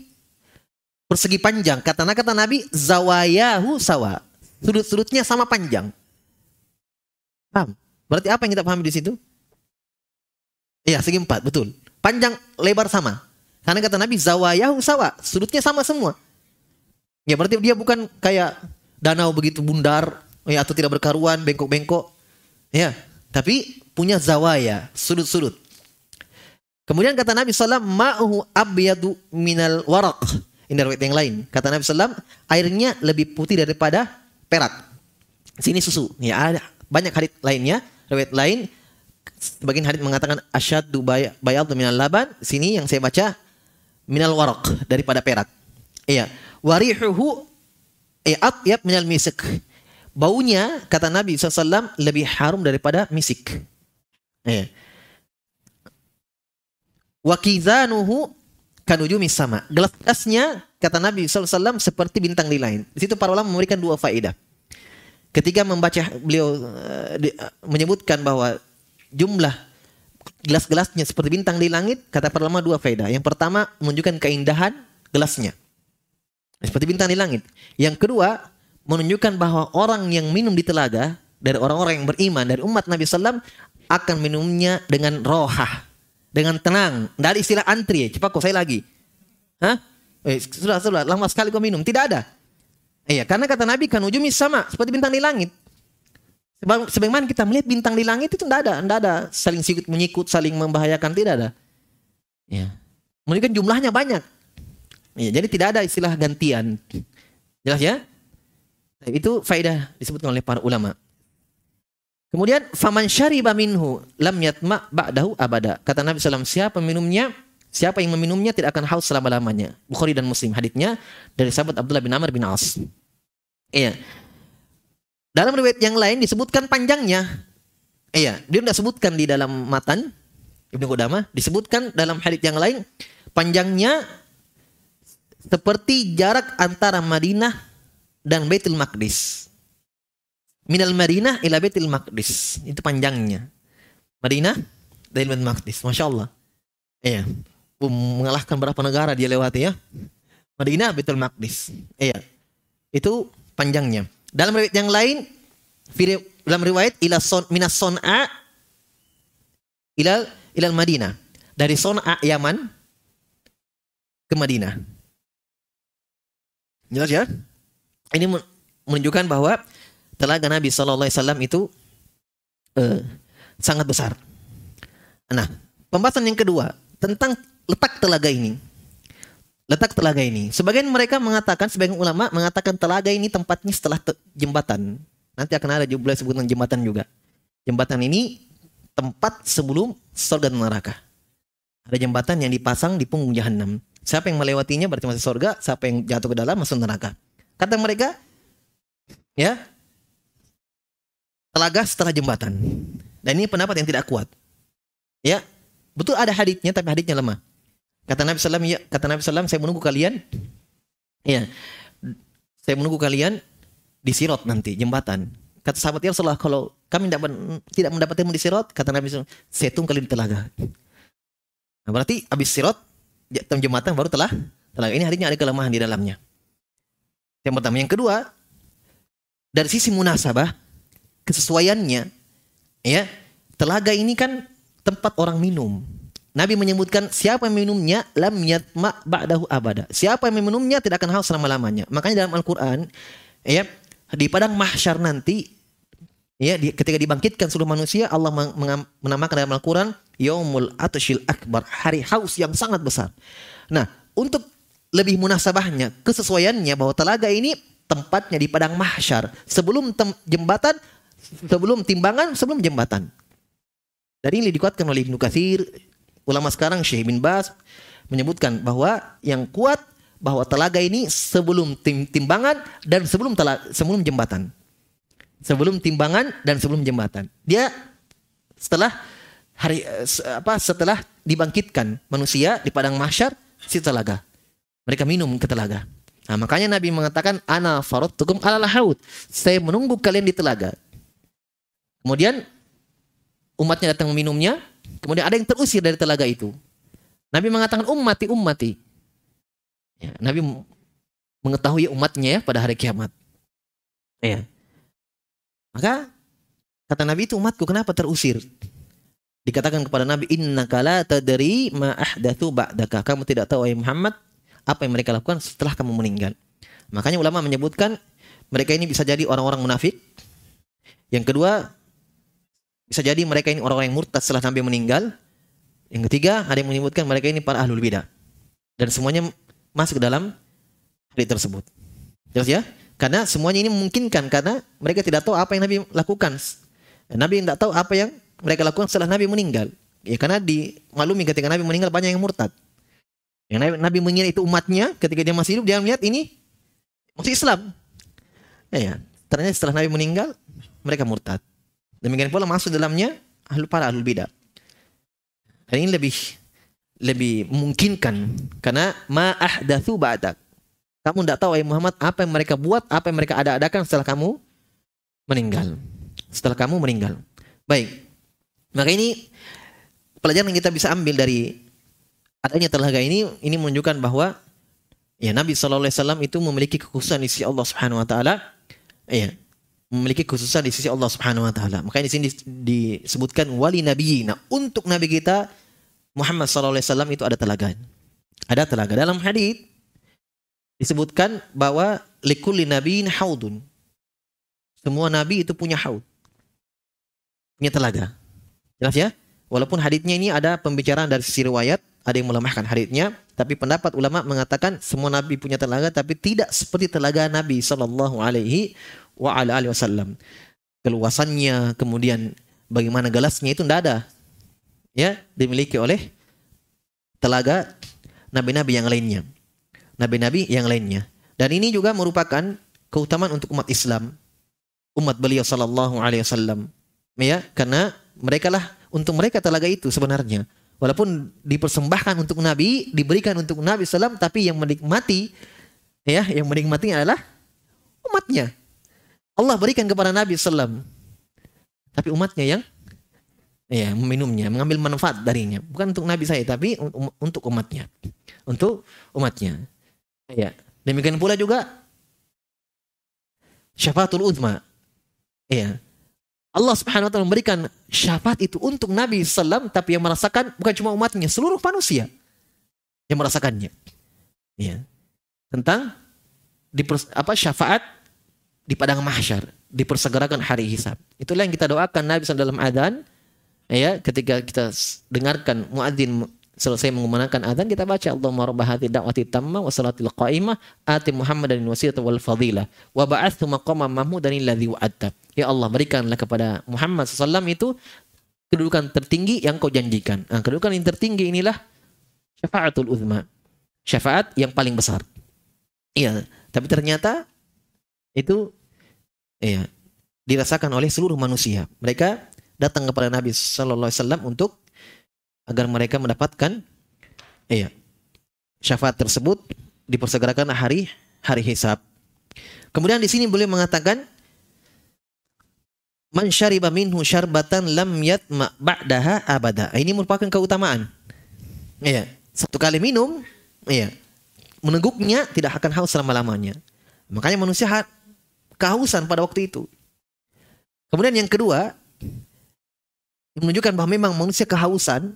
persegi panjang kata kata Nabi zawayahu sawa sudut-sudutnya sama panjang paham berarti apa yang kita pahami di situ iya segi empat betul panjang lebar sama karena kata Nabi zawayahu sawa sudutnya sama semua Ya berarti dia bukan kayak danau begitu bundar ya atau tidak berkaruan, bengkok-bengkok. Ya, tapi punya zawaya, sudut-sudut. Kemudian kata Nabi SAW, ma'uhu abyadu minal warak. Ini riwayat yang lain. Kata Nabi SAW, airnya lebih putih daripada perak. Sini susu. Ya ada banyak hadis lainnya, riwayat lain. Sebagian hadis mengatakan asyaddu bayadu minal laban. Sini yang saya baca minal warak daripada perak. Iya warihuhu atyab minal misik. Baunya kata Nabi SAW lebih harum daripada misik. Eh. Wakizanuhu kanujumi sama. Gelas-gelasnya kata Nabi SAW seperti bintang di langit. Di situ para ulama memberikan dua faedah. Ketika membaca beliau di, uh, menyebutkan bahwa jumlah gelas-gelasnya seperti bintang di langit, kata para dua faedah. Yang pertama menunjukkan keindahan gelasnya. Seperti bintang di langit. Yang kedua, menunjukkan bahwa orang yang minum di telaga dari orang-orang yang beriman dari umat Nabi Sallam akan minumnya dengan rohah, dengan tenang. Ada istilah antri, cepat kok saya lagi. Hah? Eh, sudah, sudah, lama sekali kau minum. Tidak ada. Iya, karena kata Nabi kan ujungnya sama, seperti bintang di langit. Sebagaimana kita melihat bintang di langit itu tidak ada, tidak ada saling sikut menyikut, saling membahayakan, tidak ada. Ya. Menunjukkan jumlahnya banyak. Ya, jadi tidak ada istilah gantian. Jelas ya? Itu faedah disebutkan oleh para ulama. Kemudian faman syariba minhu lam yatma ba'dahu abada. Kata Nabi SAW, siapa minumnya, siapa yang meminumnya tidak akan haus selama-lamanya. Bukhari dan Muslim. Hadisnya dari sahabat Abdullah bin Amr bin As. Iya. Dalam riwayat yang lain disebutkan panjangnya. Iya, dia tidak sebutkan di dalam matan Ibnu Qudamah, disebutkan dalam hadis yang lain panjangnya seperti jarak antara Madinah dan Baitul Maqdis. Minal Madinah ila Baitul Maqdis. Itu panjangnya. Madinah dari Baitul Maqdis. Masya Allah. Iya. Mengalahkan berapa negara dia lewati ya. Madinah Baitul Maqdis. Iya. Itu panjangnya. Dalam riwayat yang lain, dalam riwayat ila son, minas son'a ila ilal Madinah. Dari Son'a Yaman ke Madinah. Jelas ya? Ini menunjukkan bahwa telaga Nabi Shallallahu Alaihi Wasallam itu uh, sangat besar. Nah, pembahasan yang kedua tentang letak telaga ini. Letak telaga ini. Sebagian mereka mengatakan, sebagian ulama mengatakan telaga ini tempatnya setelah te jembatan. Nanti akan ada juga sebutan jembatan juga. Jembatan ini tempat sebelum surga dan neraka. Ada jembatan yang dipasang di punggung jahanam. Siapa yang melewatinya berarti masuk surga, siapa yang jatuh ke dalam masuk neraka. Kata mereka, ya, telaga setelah jembatan. Dan ini pendapat yang tidak kuat. Ya, betul ada haditnya tapi haditnya lemah. Kata Nabi Sallam, ya, kata Nabi Sallam, saya menunggu kalian. Ya, saya menunggu kalian di sirot nanti jembatan. Kata sahabat ya Rasulullah, kalau kami tidak, tidak mendapatkan di sirot, kata Nabi Sallam, saya tunggu kalian di telaga. Nah, berarti habis sirot jembatan baru telah telah ini harinya ada kelemahan di dalamnya. Yang pertama, yang kedua, dari sisi munasabah, kesesuaiannya, ya, telaga ini kan tempat orang minum. Nabi menyebutkan siapa yang minumnya lam yatma ba'dahu abada. Siapa yang minumnya tidak akan haus selama-lamanya. Makanya dalam Al-Qur'an ya di padang mahsyar nanti Ya, di, ketika dibangkitkan seluruh manusia, Allah menamakan dalam Al-Quran Yaumul Atashil Akbar, hari haus yang sangat besar. Nah, untuk lebih munasabahnya, kesesuaiannya bahwa telaga ini tempatnya di padang mahsyar, sebelum jembatan, sebelum timbangan, sebelum jembatan. Dan ini dikuatkan oleh Ibnu Katsir, ulama sekarang Syekh bin Bas menyebutkan bahwa yang kuat bahwa telaga ini sebelum tim, timbangan dan sebelum telaga, sebelum jembatan sebelum timbangan dan sebelum jembatan. Dia setelah hari eh, apa setelah dibangkitkan manusia di padang mahsyar si telaga. Mereka minum ke telaga. Nah, makanya Nabi mengatakan ana faradtukum ala haud. Saya menunggu kalian di telaga. Kemudian umatnya datang meminumnya, kemudian ada yang terusir dari telaga itu. Nabi mengatakan ummati ummati. Ya, Nabi mengetahui umatnya ya pada hari kiamat. Ya. Maka kata Nabi itu umatku kenapa terusir? Dikatakan kepada Nabi, Inna kala tadri ma ahdathu ba'daka. Kamu tidak tahu, wahai Muhammad, apa yang mereka lakukan setelah kamu meninggal. Makanya ulama menyebutkan mereka ini bisa jadi orang-orang munafik. Yang kedua, bisa jadi mereka ini orang-orang yang murtad setelah Nabi meninggal. Yang ketiga, ada yang menyebutkan mereka ini para ahlul bidah. Dan semuanya masuk ke dalam hadis tersebut. Jelas ya? Karena semuanya ini memungkinkan karena mereka tidak tahu apa yang Nabi lakukan. Nabi tidak tahu apa yang mereka lakukan setelah Nabi meninggal. Ya karena dimaklumi ketika Nabi meninggal banyak yang murtad. Yang Nabi, Nabi mengira itu umatnya ketika dia masih hidup dia melihat ini masih Islam. Ya, ya. Ternyata setelah Nabi meninggal mereka murtad. Demikian pula masuk dalamnya ahlu para ahlul bidah. Dan ini lebih lebih memungkinkan karena ma ahdatsu ba'dak. Kamu tidak tahu, Muhammad, apa yang mereka buat, apa yang mereka ada-adakan setelah kamu meninggal. Setelah kamu meninggal. Baik. Maka ini pelajaran yang kita bisa ambil dari adanya telaga ini, ini menunjukkan bahwa ya Nabi Wasallam itu memiliki kekhususan di sisi Allah Subhanahu Wa Taala. Ya, memiliki kekhususan di sisi Allah Subhanahu Wa Taala. Makanya di sini disebutkan wali Nabi. Nah, untuk Nabi kita Muhammad Shallallahu Alaihi Wasallam itu ada telaga. Ada telaga dalam hadis disebutkan bahwa likulli nabiin haudun. Semua nabi itu punya haud. Punya telaga. Jelas ya? Walaupun haditnya ini ada pembicaraan dari sisi riwayat, ada yang melemahkan haditnya, tapi pendapat ulama mengatakan semua nabi punya telaga tapi tidak seperti telaga Nabi sallallahu alaihi wa ala alihi wasallam. Keluasannya, kemudian bagaimana gelasnya itu tidak ada. Ya, dimiliki oleh telaga nabi-nabi yang lainnya nabi-nabi yang lainnya. Dan ini juga merupakan keutamaan untuk umat Islam, umat beliau sallallahu alaihi wasallam. Ya, karena mereka lah untuk mereka telaga itu sebenarnya. Walaupun dipersembahkan untuk Nabi, diberikan untuk Nabi Sallam, tapi yang menikmati, ya, yang menikmati adalah umatnya. Allah berikan kepada Nabi Sallam, tapi umatnya yang ya meminumnya, mengambil manfaat darinya. Bukan untuk Nabi saya, tapi untuk umatnya, untuk umatnya. Ya. Demikian pula juga syafaatul uzma. Ya. Allah Subhanahu wa taala memberikan syafaat itu untuk Nabi sallam tapi yang merasakan bukan cuma umatnya, seluruh manusia yang merasakannya. Ya. Tentang di apa syafaat di padang mahsyar, dipersegerakan hari hisab. Itulah yang kita doakan Nabi SAW dalam adzan ya ketika kita dengarkan muadzin selesai mengumandangkan azan kita baca Allahumma rabb hadhihi da'wati tamma wa salatil qa'imah ati Muhammadan wasilata wal fadilah wa ba'athu maqaman mahmudan alladhi wa'adta. Ya Allah berikanlah kepada Muhammad SAW itu kedudukan tertinggi yang kau janjikan. Nah, kedudukan yang tertinggi inilah syafaatul uzma. Syafaat yang paling besar. Iya, tapi ternyata itu iya dirasakan oleh seluruh manusia. Mereka datang kepada Nabi sallallahu alaihi wasallam untuk agar mereka mendapatkan iya, syafaat tersebut dipersegerakan hari hari hisab. Kemudian di sini boleh mengatakan man syariba minhu syarbatan lam yatma ba'daha abada. Ini merupakan keutamaan. Iya, satu kali minum, iya, meneguknya tidak akan haus selama-lamanya. Makanya manusia kehausan pada waktu itu. Kemudian yang kedua, menunjukkan bahwa memang manusia kehausan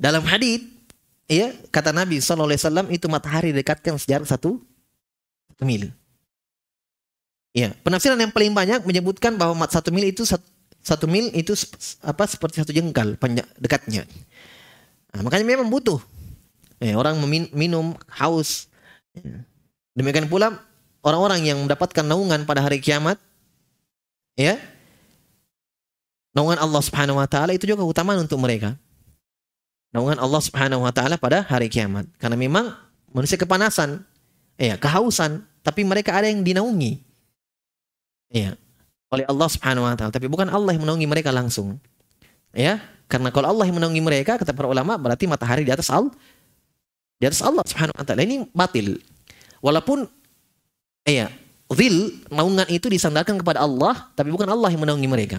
dalam hadis, ya kata Nabi Wasallam itu matahari dekatkan sejarah satu, satu mil. Ya, penafsiran yang paling banyak menyebutkan bahwa satu mil itu satu, satu mil itu apa seperti satu jengkal panjang dekatnya. Nah, makanya memang butuh. Ya, orang minum haus. Ya. Demikian pula orang-orang yang mendapatkan naungan pada hari kiamat, ya, naungan Allah Subhanahu Wa Taala itu juga keutamaan untuk mereka. Naungan Allah Subhanahu Wa Taala pada hari kiamat, karena memang manusia kepanasan, ya, kehausan, tapi mereka ada yang dinaungi. Ya, oleh Allah Subhanahu wa taala, tapi bukan Allah yang menaungi mereka langsung. Ya, karena kalau Allah yang menaungi mereka kata para ulama berarti matahari di atas Allah di atas Allah Subhanahu wa taala. Ini batil. Walaupun ya, zil naungan itu disandarkan kepada Allah, tapi bukan Allah yang menaungi mereka.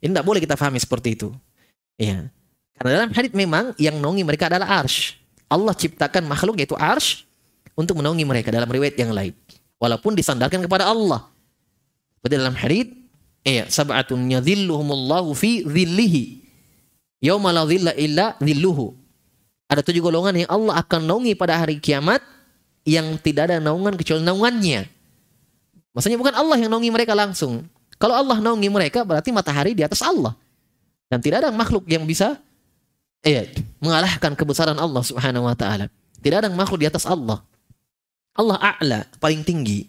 Ini tidak boleh kita fahami seperti itu. Ya. Karena dalam hadis memang yang menaungi mereka adalah arsh. Allah ciptakan makhluk yaitu arsh untuk menaungi mereka dalam riwayat yang lain. Walaupun disandarkan kepada Allah. Pada dalam hadis, iya, sab'atun yadhilluhumullahu fi dhillihi. Yauma la dhilla illa dhilluhu. Ada tujuh golongan yang Allah akan naungi pada hari kiamat yang tidak ada naungan kecuali naungannya. Maksudnya bukan Allah yang naungi mereka langsung. Kalau Allah naungi mereka berarti matahari di atas Allah. Dan tidak ada makhluk yang bisa eh, mengalahkan kebesaran Allah Subhanahu wa taala. Tidak ada makhluk di atas Allah. Allah a'la, paling tinggi.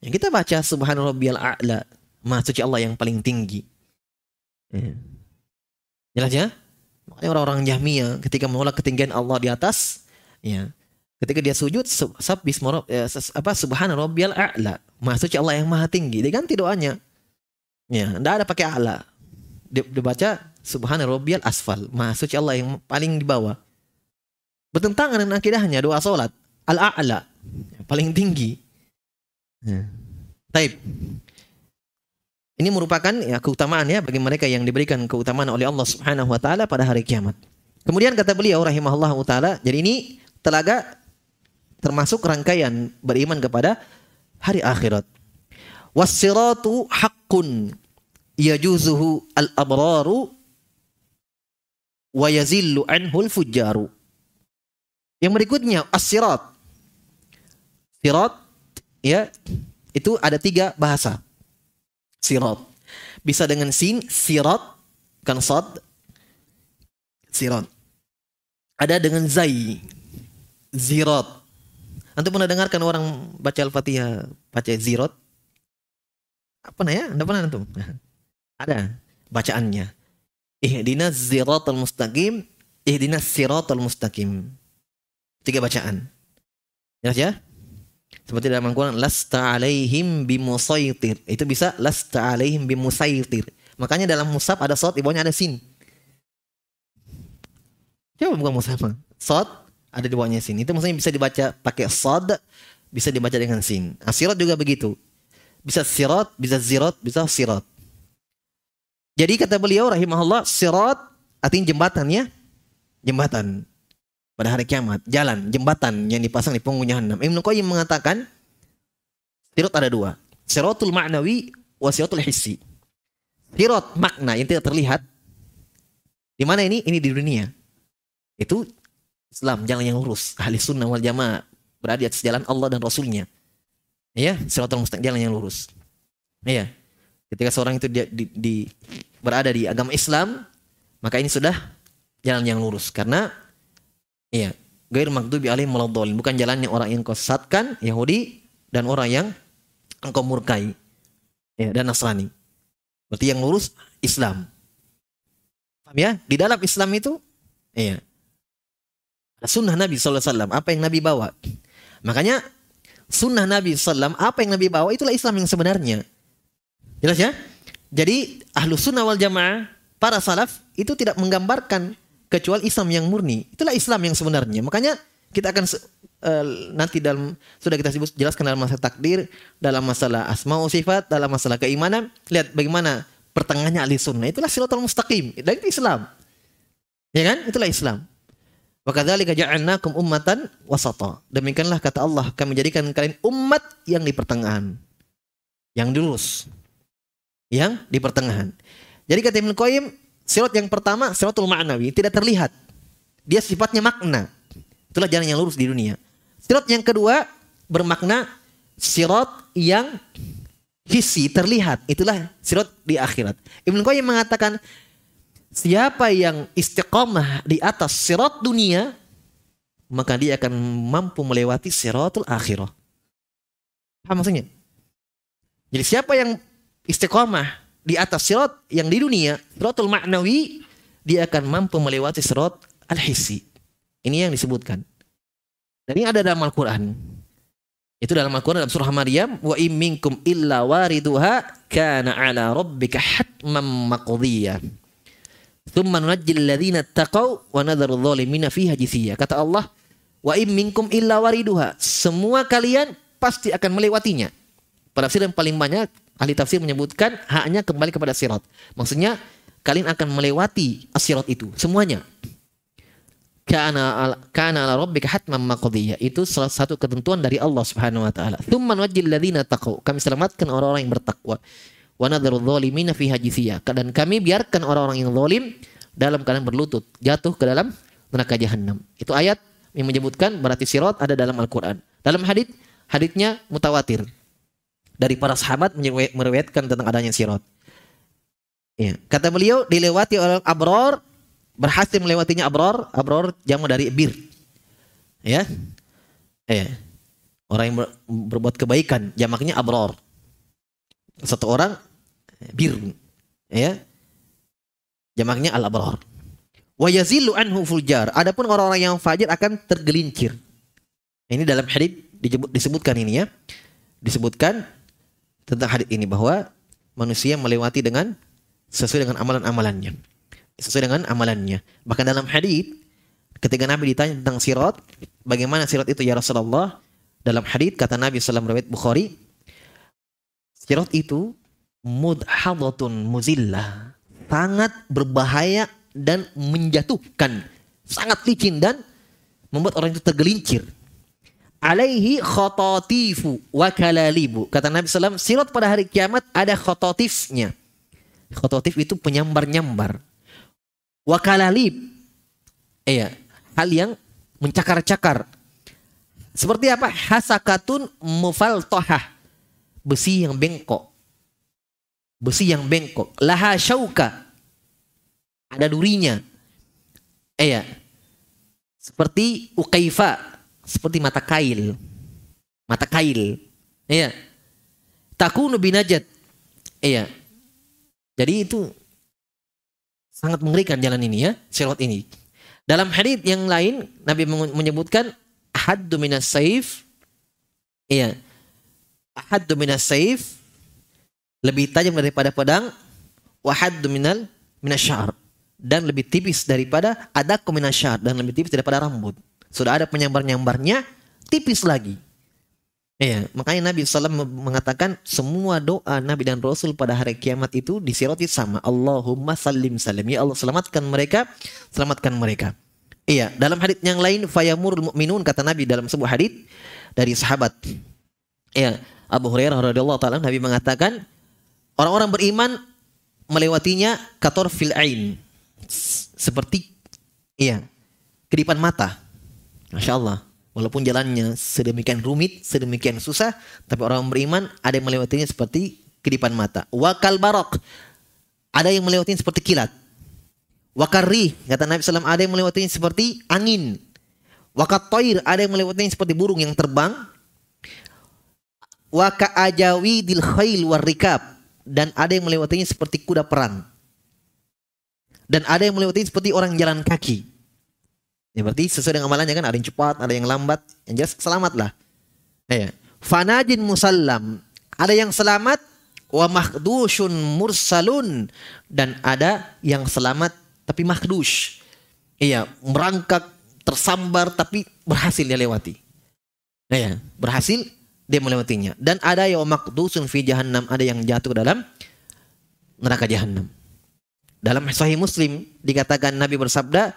Yang kita baca subhanarabbiyal a'la, maha suci Allah yang paling tinggi. Ya. Jelas ya? Makanya orang-orang Jahmiyah ketika menolak ketinggian Allah di atas, ya. Ketika dia sujud, sabis ya, apa subhanarabbiyal a'la, maha suci Allah yang maha tinggi. Diganti doanya. Ya, enggak ada pakai a'la. Dibaca subhanarabbiyal asfal, maha suci Allah yang paling di bawah. Bertentangan dengan akidahnya doa salat. Al-a'la, paling tinggi. Ya. Taib. Ini merupakan ya keutamaan ya bagi mereka yang diberikan keutamaan oleh Allah Subhanahu wa taala pada hari kiamat. Kemudian kata beliau rahimahullah taala, jadi ini telaga termasuk rangkaian beriman kepada hari akhirat. Wassiratu haqqun yajuzuhu al-abraru wa yazillu anhu al-fujjaru. Yang berikutnya as-sirat. Sirat ya itu ada tiga bahasa sirat bisa dengan sin sirat kan sad sirat ada dengan zai zirat antum pernah dengarkan orang baca al-fatihah baca zirat apa ya anda pernah antum ada bacaannya ihdinas ziratal mustaqim ihdinas siratal mustaqim tiga bacaan jelas ya seperti dalam Al-Quran, lasta alaihim bimusaitir. Itu bisa lasta alaihim bimusaitir. Makanya dalam musab ada sot, di bawahnya ada sin. Coba bukan musab. Sot ada di bawahnya sin. Itu maksudnya bisa dibaca pakai sod, bisa dibaca dengan sin. Asirat nah, juga begitu. Bisa sirat, bisa zirat, bisa sirat. Jadi kata beliau rahimahullah, sirat artinya jembatan ya. Jembatan pada hari kiamat, jalan, jembatan yang dipasang di punggung jahanam. Ibnu Qayyim mengatakan sirat ada dua. Siratul ma'nawi wa siratul hissi. Sirat makna yang tidak terlihat. Di mana ini? Ini di dunia. Itu Islam, jalan yang lurus. Ahli sunnah wal jamaah. Berada di atas jalan Allah dan Rasulnya. Ya, siratul mustaqim, jalan yang lurus. Iya. Ketika seorang itu di, di, di, berada di agama Islam, maka ini sudah jalan yang lurus. Karena Iya. Gair maghdubi alaihim waladdallin. Bukan jalannya orang yang kau sesatkan, Yahudi dan orang yang engkau murkai. Ya, dan Nasrani. Berarti yang lurus Islam. Ya? Di dalam Islam itu iya. Sunnah Nabi SAW. Apa yang Nabi bawa. Makanya sunnah Nabi SAW. Apa yang Nabi bawa itulah Islam yang sebenarnya. Jelas ya? Jadi ahlu sunnah wal jamaah. Para salaf itu tidak menggambarkan kecuali Islam yang murni. Itulah Islam yang sebenarnya. Makanya kita akan uh, nanti dalam sudah kita sebut jelaskan dalam masalah takdir, dalam masalah asma sifat, dalam masalah keimanan, lihat bagaimana pertengahannya ahli sunnah. Itulah silatul mustaqim. Dan Islam. Ya kan? Itulah Islam. Wa kadzalika ja'alnakum ummatan wasata. Demikianlah kata Allah, kami jadikan kalian umat yang di pertengahan. Yang lurus. Yang di pertengahan. Jadi kata Ibnu Qayyim, Sirat yang pertama, siratul ma'nawi, tidak terlihat. Dia sifatnya makna. Itulah jalan yang lurus di dunia. Sirat yang kedua bermakna sirat yang hissi terlihat itulah sirat di akhirat. Ibnu Qayyim mengatakan siapa yang istiqomah di atas sirat dunia maka dia akan mampu melewati siratul akhirah. Paham maksudnya? Jadi siapa yang istiqomah di atas sirat yang di dunia, siratul ma'nawi, dia akan mampu melewati sirat al-hissi. Ini yang disebutkan. Dan ini ada dalam Al-Quran. Itu dalam Al-Quran dalam surah Maryam, wa imminkum illa wariduha kana ala rabbika hatman maqdiyya. Thumma nunajjil ladzina wa nadharu dhalimina fiha jithiya. Kata Allah, wa imminkum illa wariduha. Semua kalian pasti akan melewatinya. Tafsir yang paling banyak ahli tafsir menyebutkan haknya kembali kepada sirat. Maksudnya kalian akan melewati asirat itu semuanya. Kana kana ala rabbika hatman maqdiyya. Itu salah satu ketentuan dari Allah Subhanahu wa taala. Tsumma nuwajjil ladzina taqaw. Kami selamatkan orang-orang yang bertakwa. Dan kami biarkan orang-orang yang zalim dalam keadaan berlutut, jatuh ke dalam neraka jahanam. Itu ayat yang menyebutkan berarti sirat ada dalam Al-Qur'an. Dalam hadis hadisnya mutawatir dari para sahabat meriwayatkan tentang adanya sirat. Ya. Kata beliau dilewati oleh abror berhasil melewatinya abror, abror jamu dari bir. Ya. Ya. Orang yang ber, berbuat kebaikan jamaknya abror. Satu orang bir. Ya. Jamaknya al-abror. Wa yazilu anhu fuljar. Adapun orang-orang yang fajir akan tergelincir. Ini dalam hadis disebutkan ini ya. Disebutkan tentang hadis ini bahwa manusia melewati dengan sesuai dengan amalan-amalannya. Sesuai dengan amalannya. Bahkan dalam hadis ketika Nabi ditanya tentang sirat, bagaimana sirat itu ya Rasulullah? Dalam hadis kata Nabi sallallahu alaihi Bukhari, sirat itu mudhadatun muzillah, sangat berbahaya dan menjatuhkan, sangat licin dan membuat orang itu tergelincir alaihi khotatifu wa kalalibu. Kata Nabi SAW, sirat pada hari kiamat ada khototifnya. Khototif itu penyambar-nyambar. Wa kalalib. Iya, hal yang mencakar-cakar. Seperti apa? Hasakatun mufaltohah. Besi yang bengkok. Besi yang bengkok. Laha syauka. Ada durinya. Iya. Seperti ukaifa seperti mata kail. Mata kail. Iya. Takunu binajat. Iya. Jadi itu sangat mengerikan jalan ini ya, sirat ini. Dalam hadis yang lain Nabi menyebutkan haddu minas saif. Iya. Haddu minas saif lebih tajam daripada pedang wa haddu minal minasyar dan lebih tipis daripada ada minasyar dan lebih tipis daripada rambut. Sudah ada penyambar-nyambarnya, tipis lagi. Iya, makanya Nabi SAW mengatakan semua doa Nabi dan Rasul pada hari kiamat itu disiroti sama. Allahumma salim salim. Ya Allah selamatkan mereka, selamatkan mereka. Iya, dalam hadits yang lain fayamurul mu'minun kata Nabi dalam sebuah hadits dari sahabat. Iya, Abu Hurairah radhiyallahu taala Nabi mengatakan orang-orang beriman melewatinya kator fil ain. Seperti iya, kedipan mata. Masya Allah. Walaupun jalannya sedemikian rumit, sedemikian susah, tapi orang beriman ada yang melewatinya seperti kedipan mata. Wakal barok. Ada yang melewatinya seperti kilat. Wakarri, kata Nabi SAW, ada yang melewatinya seperti angin. Wakat toir, ada yang melewatinya seperti burung yang terbang. Waka ajawi dil khail warikab. Dan ada yang melewatinya seperti kuda perang. Dan ada yang melewatinya seperti orang jalan kaki. Ya berarti sesuai dengan amalannya kan ada yang cepat, ada yang lambat, yang jelas selamat lah. Ya. Fanajin musallam, ada yang selamat wa mahdushun mursalun dan ada yang selamat tapi mahdush. Iya, merangkak, tersambar tapi berhasil dia lewati. Ya, berhasil dia melewatinya. Dan ada yang makdusun fi jahannam, ada yang jatuh dalam neraka jahannam. Dalam sahih Muslim dikatakan Nabi bersabda,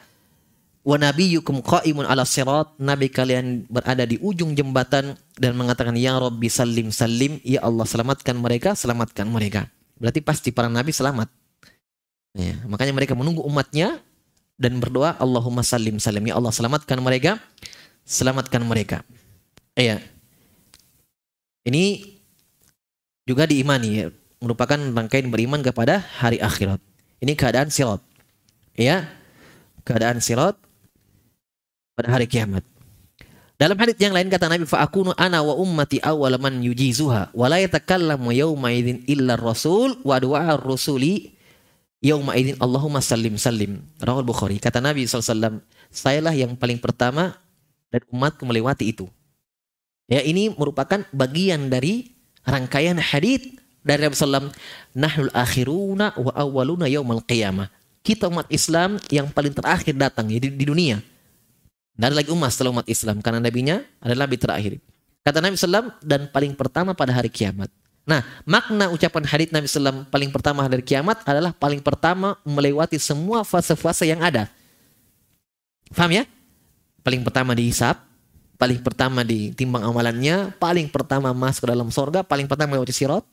wa nabiyyukum qaimun ala sirat. Nabi kalian berada di ujung jembatan dan mengatakan ya rabbi salim salim ya Allah selamatkan mereka selamatkan mereka. Berarti pasti para nabi selamat. Ya, makanya mereka menunggu umatnya dan berdoa Allahumma salim salim ya Allah selamatkan mereka selamatkan mereka. Ya ini juga diimani ya. merupakan rangkaian beriman kepada hari akhirat. Ini keadaan sirat. Ya. Keadaan sirat pada hari kiamat. Dalam hadis yang lain kata Nabi fa akunu ana wa ummati awwal man yujizuha wa la yatakallamu yawma idzin illa rasul wa du'a ar-rusuli yawma idzin Allahumma sallim sallim. Rawal Bukhari. Kata Nabi SAW, sayalah yang paling pertama dan umatku melewati itu. Ya ini merupakan bagian dari rangkaian hadis dari Nabi SAW. Nahlul akhiruna wa awwaluna yawmal qiyamah. Kita umat Islam yang paling terakhir datang ya, di, di dunia. Ada lagi umat setelah umat Islam. Karena nabinya adalah nabi terakhir. Kata Nabi SAW, dan paling pertama pada hari kiamat. Nah, makna ucapan hadits Nabi SAW paling pertama hari kiamat adalah paling pertama melewati semua fase-fase yang ada. Faham ya? Paling pertama dihisap, paling pertama ditimbang amalannya, paling pertama masuk ke dalam sorga, paling pertama melewati sirot,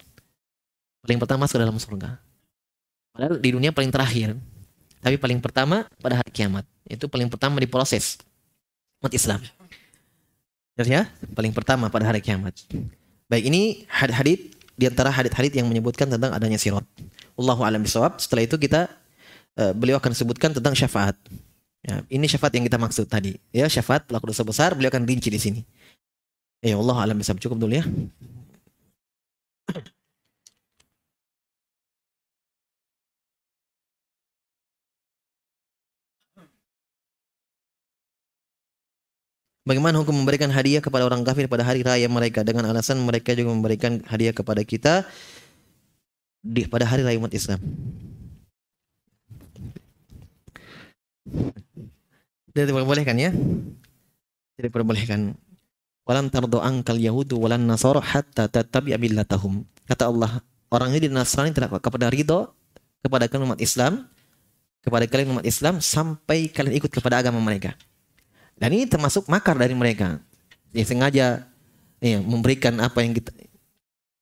paling pertama masuk ke dalam sorga. Padahal di dunia paling terakhir. Tapi paling pertama pada hari kiamat. Itu paling pertama diproses umat Islam. Ya, paling pertama pada hari kiamat. Baik, ini hadit-hadit di antara hadit-hadit yang menyebutkan tentang adanya sirat. Allahu alam bisawab. Setelah itu kita uh, beliau akan sebutkan tentang syafaat. Ya, ini syafaat yang kita maksud tadi. Ya, syafaat pelaku dosa besar beliau akan rinci di sini. Ya Allah alam bisawab. Cukup dulu ya. Bagaimana hukum memberikan hadiah kepada orang kafir pada hari raya mereka dengan alasan mereka juga memberikan hadiah kepada kita di pada hari raya umat Islam. Tidak diperbolehkan ya? Tidak diperbolehkan. Walam tardo angkal yahudu walan nasara hatta tatabi abillatahum. Kata Allah, orang ini Nasrani tidak kepada ridho kepada kalian umat Islam, kepada kalian umat Islam sampai kalian ikut kepada agama mereka. Dan ini termasuk makar dari mereka. Ya, sengaja ya, memberikan apa yang kita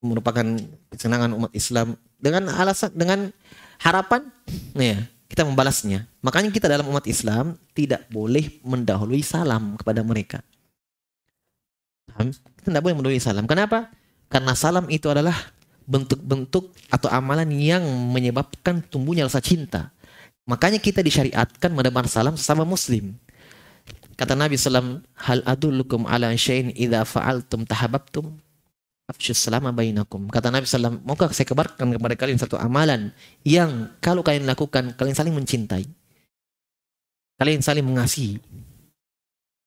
merupakan kesenangan umat Islam dengan alasan dengan harapan ya, kita membalasnya. Makanya kita dalam umat Islam tidak boleh mendahului salam kepada mereka. Kita tidak boleh mendahului salam. Kenapa? Karena salam itu adalah bentuk-bentuk atau amalan yang menyebabkan tumbuhnya rasa cinta. Makanya kita disyariatkan menebar salam sesama muslim. Kata Nabi SAW, Hal adullukum ala syai'in idha fa'altum tahababtum afshus salama bainakum. Kata Nabi SAW, maukah saya kabarkan kepada kalian satu amalan yang kalau kalian lakukan, kalian saling mencintai. Kalian saling mengasihi.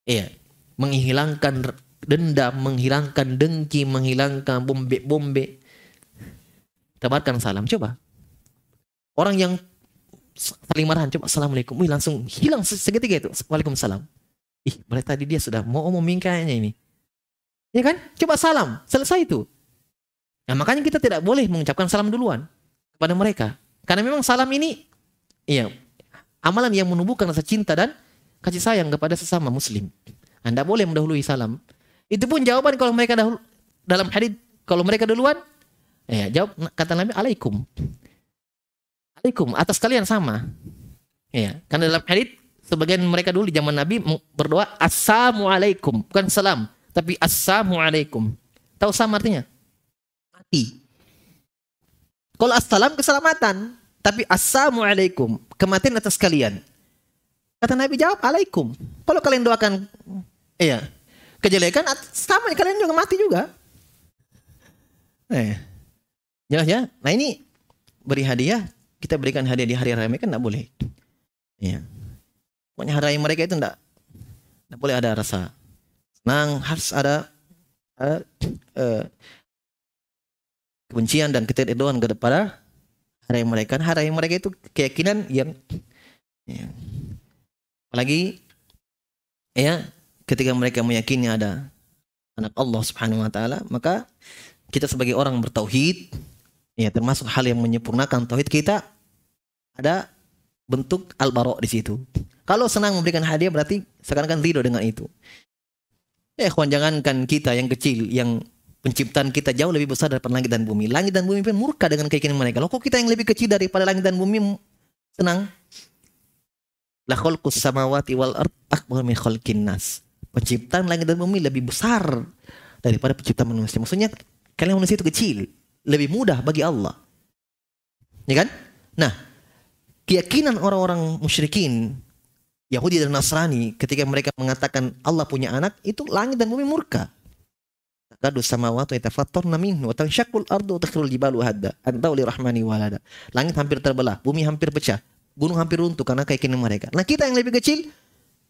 Iya, menghilangkan dendam, menghilangkan dengki, menghilangkan bombe-bombe. Tabarkan salam. Coba. Orang yang saling marahan, coba Assalamualaikum. Wih, langsung hilang seketika itu. Waalaikumsalam. Ih, boleh tadi dia sudah mau ngomongin kayaknya ini. Ya kan? Coba salam. Selesai itu. Nah, makanya kita tidak boleh mengucapkan salam duluan kepada mereka. Karena memang salam ini iya, amalan yang menumbuhkan rasa cinta dan kasih sayang kepada sesama muslim. Anda boleh mendahului salam. Itu pun jawaban kalau mereka dahulu, dalam hadis kalau mereka duluan, ya jawab kata Nabi alaikum. Alaikum atas kalian sama. Ya, karena dalam hadis sebagian mereka dulu di zaman Nabi berdoa assalamualaikum bukan salam tapi assalamualaikum tahu artinya? Mati. Kalau assalam keselamatan tapi assalamualaikum kematian atas kalian. Kata Nabi jawab alaikum. Kalau kalian doakan iya kejelekan sama kalian juga mati juga. Eh jelas ya? Nah ini beri hadiah. Kita berikan hadiah di hari raya kan tidak boleh. Iya. Pokoknya hari mereka itu enggak, enggak boleh ada rasa senang, harus ada uh, uh, kebencian dan ketidakdoan kepada hari mereka. Hari mereka itu keyakinan yang ya, apalagi ya ketika mereka meyakini ada anak Allah Subhanahu wa taala, maka kita sebagai orang bertauhid ya termasuk hal yang menyempurnakan tauhid kita ada bentuk al-bara di situ. Kalau senang memberikan hadiah berarti seakan-akan ridho dengan itu. Ya, kawan jangankan kita yang kecil, yang penciptaan kita jauh lebih besar daripada langit dan bumi. Langit dan bumi pun murka dengan keyakinan mereka. Loh kok kita yang lebih kecil daripada langit dan bumi senang? La khalqus samawati wal ard akbar min nas. Penciptaan langit dan bumi lebih besar daripada penciptaan manusia. Maksudnya kalian manusia itu kecil. lebih mudah bagi Allah. Ya kan? Nah, keyakinan orang-orang musyrikin Yahudi dan Nasrani ketika mereka mengatakan Allah punya anak itu langit dan bumi murka. Takadu samawati yatafattarna minhu wa tanshaqqul ardu wa takhrul jibalu hadda antau li rahmani walada. Langit hampir terbelah, bumi hampir pecah, gunung hampir runtuh karena keyakinan mereka. Nah, kita yang lebih kecil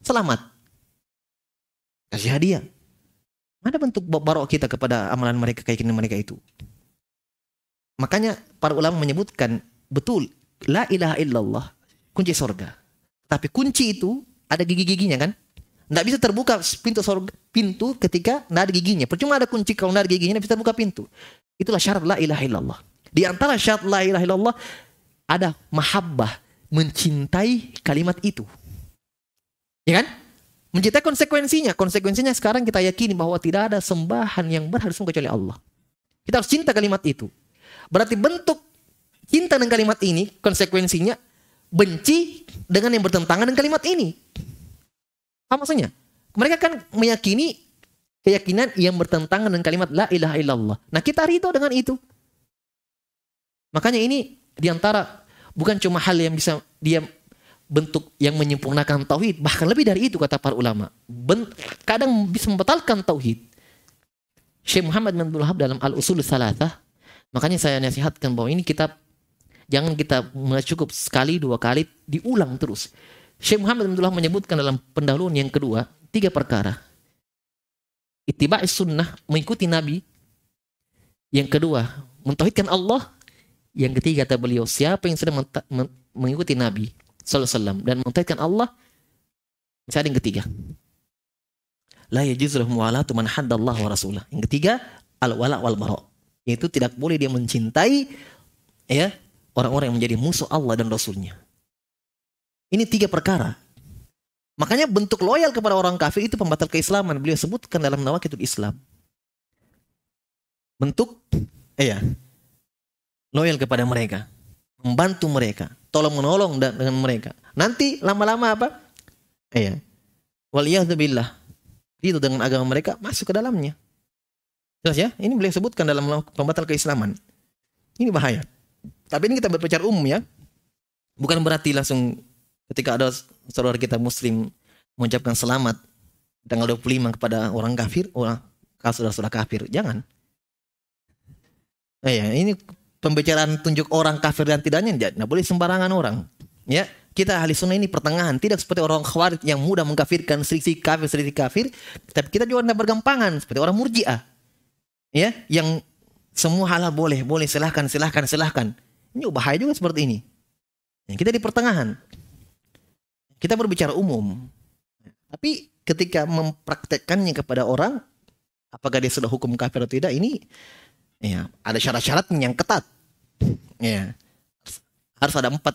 selamat. Kasih hadiah. Mana bentuk barok kita kepada amalan mereka, keyakinan mereka itu? Makanya para ulama menyebutkan betul la ilaha illallah kunci sorga. Tapi kunci itu ada gigi-giginya kan? Nggak bisa terbuka pintu sorga, pintu ketika nggak ada giginya. Percuma ada kunci kalau nggak ada giginya bisa terbuka pintu. Itulah syarat la ilaha illallah. Di antara syarat la ilaha illallah ada mahabbah, mencintai kalimat itu. Ya kan? Mencintai konsekuensinya. Konsekuensinya sekarang kita yakini bahwa tidak ada sembahan yang berharga kecuali Allah. Kita harus cinta kalimat itu. Berarti bentuk cinta dengan kalimat ini, konsekuensinya benci dengan yang bertentangan dengan kalimat ini. Apa maksudnya? Mereka kan meyakini keyakinan yang bertentangan dengan kalimat la ilaha illallah. Nah kita ridho dengan itu. Makanya ini di antara bukan cuma hal yang bisa dia bentuk yang menyempurnakan tauhid, bahkan lebih dari itu kata para ulama. Ben, kadang bisa membatalkan tauhid. Syekh Muhammad bin Abdul Wahab dalam Al-Usul Salatah, makanya saya nasihatkan bahwa ini kitab jangan kita cukup sekali dua kali diulang terus. Syekh Muhammad bin Abdul Wahab menyebutkan dalam pendahuluan yang kedua tiga perkara. Ittiba' sunnah, mengikuti Nabi. Yang kedua, mentauhidkan Allah. Yang ketiga kata beliau, siapa yang sedang mengikuti Nabi, Sallallahu dan mentauhidkan Allah. Misalnya yang ketiga. La yajuzu lahum walatu man haddallah wa rasulah. Yang ketiga, al wala wal. Yaitu tidak boleh dia mencintai ya orang-orang yang menjadi musuh Allah dan Rasulnya. Ini tiga perkara. Makanya bentuk loyal kepada orang kafir itu pembatal keislaman. Beliau sebutkan dalam nawakitul Islam. Bentuk, iya, loyal kepada mereka membantu mereka, tolong menolong dengan mereka. Nanti lama-lama apa? Iya. Waliyahzubillah. Itu dengan agama mereka masuk ke dalamnya. Jelas ya? Ini boleh sebutkan dalam pembatal keislaman. Ini bahaya. Tapi ini kita berbicara umum ya. Bukan berarti langsung ketika ada saudara kita muslim mengucapkan selamat tanggal 25 kepada orang kafir, orang kalau sudah kafir. Jangan. Eh, ya, ini pembicaraan tunjuk orang kafir dan tidaknya tidak boleh sembarangan orang. Ya, kita ahli sunnah ini pertengahan, tidak seperti orang khawarij yang mudah mengkafirkan selisih kafir selisih kafir, tapi kita juga tidak bergampangan seperti orang murjiah. Ya, yang semua hal boleh, boleh silahkan, silahkan, silahkan. Ini bahaya juga seperti ini. Ya, kita di pertengahan. Kita berbicara umum. Tapi ketika mempraktekkannya kepada orang, apakah dia sudah hukum kafir atau tidak, ini Ya, ada syarat-syarat yang ketat. Ya. Harus ada empat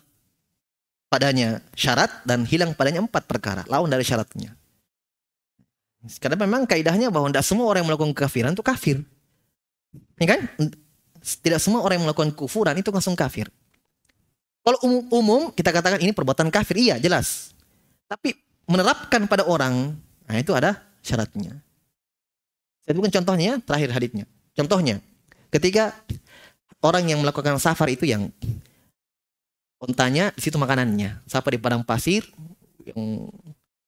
padanya syarat dan hilang padanya empat perkara. Lawan dari syaratnya. Karena memang kaidahnya bahwa tidak semua orang yang melakukan kekafiran itu kafir. Ya kan? Tidak semua orang yang melakukan kufuran itu langsung kafir. Kalau umum, umum kita katakan ini perbuatan kafir, iya jelas. Tapi menerapkan pada orang, nah itu ada syaratnya. Saya bukan contohnya, terakhir haditnya. Contohnya, Ketika orang yang melakukan safar itu yang ontanya di situ makanannya. Safar di padang pasir yang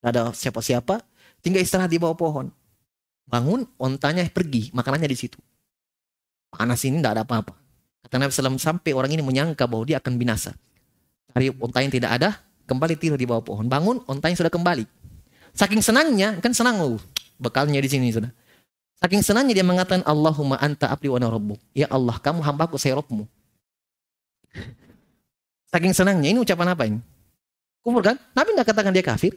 ada siapa-siapa, tinggal istirahat di bawah pohon. Bangun, ontanya pergi, makanannya di situ. Panas ini tidak ada apa-apa. Kata Nabi SAW sampai orang ini menyangka bahwa dia akan binasa. Cari ontanya tidak ada, kembali tidur di bawah pohon. Bangun, ontanya sudah kembali. Saking senangnya, kan senang oh, bekalnya di sini sudah. Saking senangnya dia mengatakan Allahumma anta abdi wa rabbuk. Ya Allah, kamu hambaku, saya Rabbmu. Saking senangnya, ini ucapan apa ini? Kufur kan? Nabi nggak katakan dia kafir.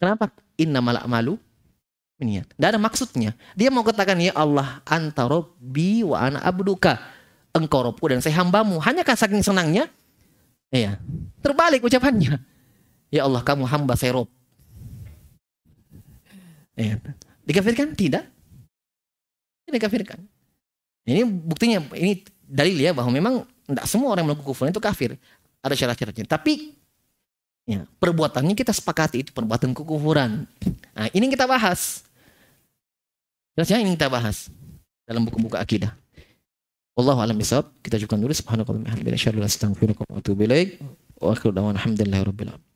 Kenapa? Inna malak malu niat. Tidak ada maksudnya. Dia mau katakan ya Allah anta rabbi wa ana abduka. Engkau Robku dan saya hambamu. Hanya saking senangnya? Iya. Terbalik ucapannya. Ya Allah kamu hamba saya Rob. Iya. Dikafirkan? Tidak. Ini dikafirkan. Ini buktinya, ini dalil ya bahwa memang tidak semua orang yang melakukan kufur itu kafir. Ada syarat-syaratnya. Tapi ya, perbuatannya kita sepakati itu perbuatan kekufuran. Nah, ini kita bahas. Jelas ini kita bahas dalam buku-buku akidah. Wallahu alam bisawab. Kita cukupkan dulu subhanallahi wa bihamdihi asyhadu an la ilaha astaghfiruka wa atubu ilaik. Wa akhiru da'wana alhamdulillahi rabbil alamin.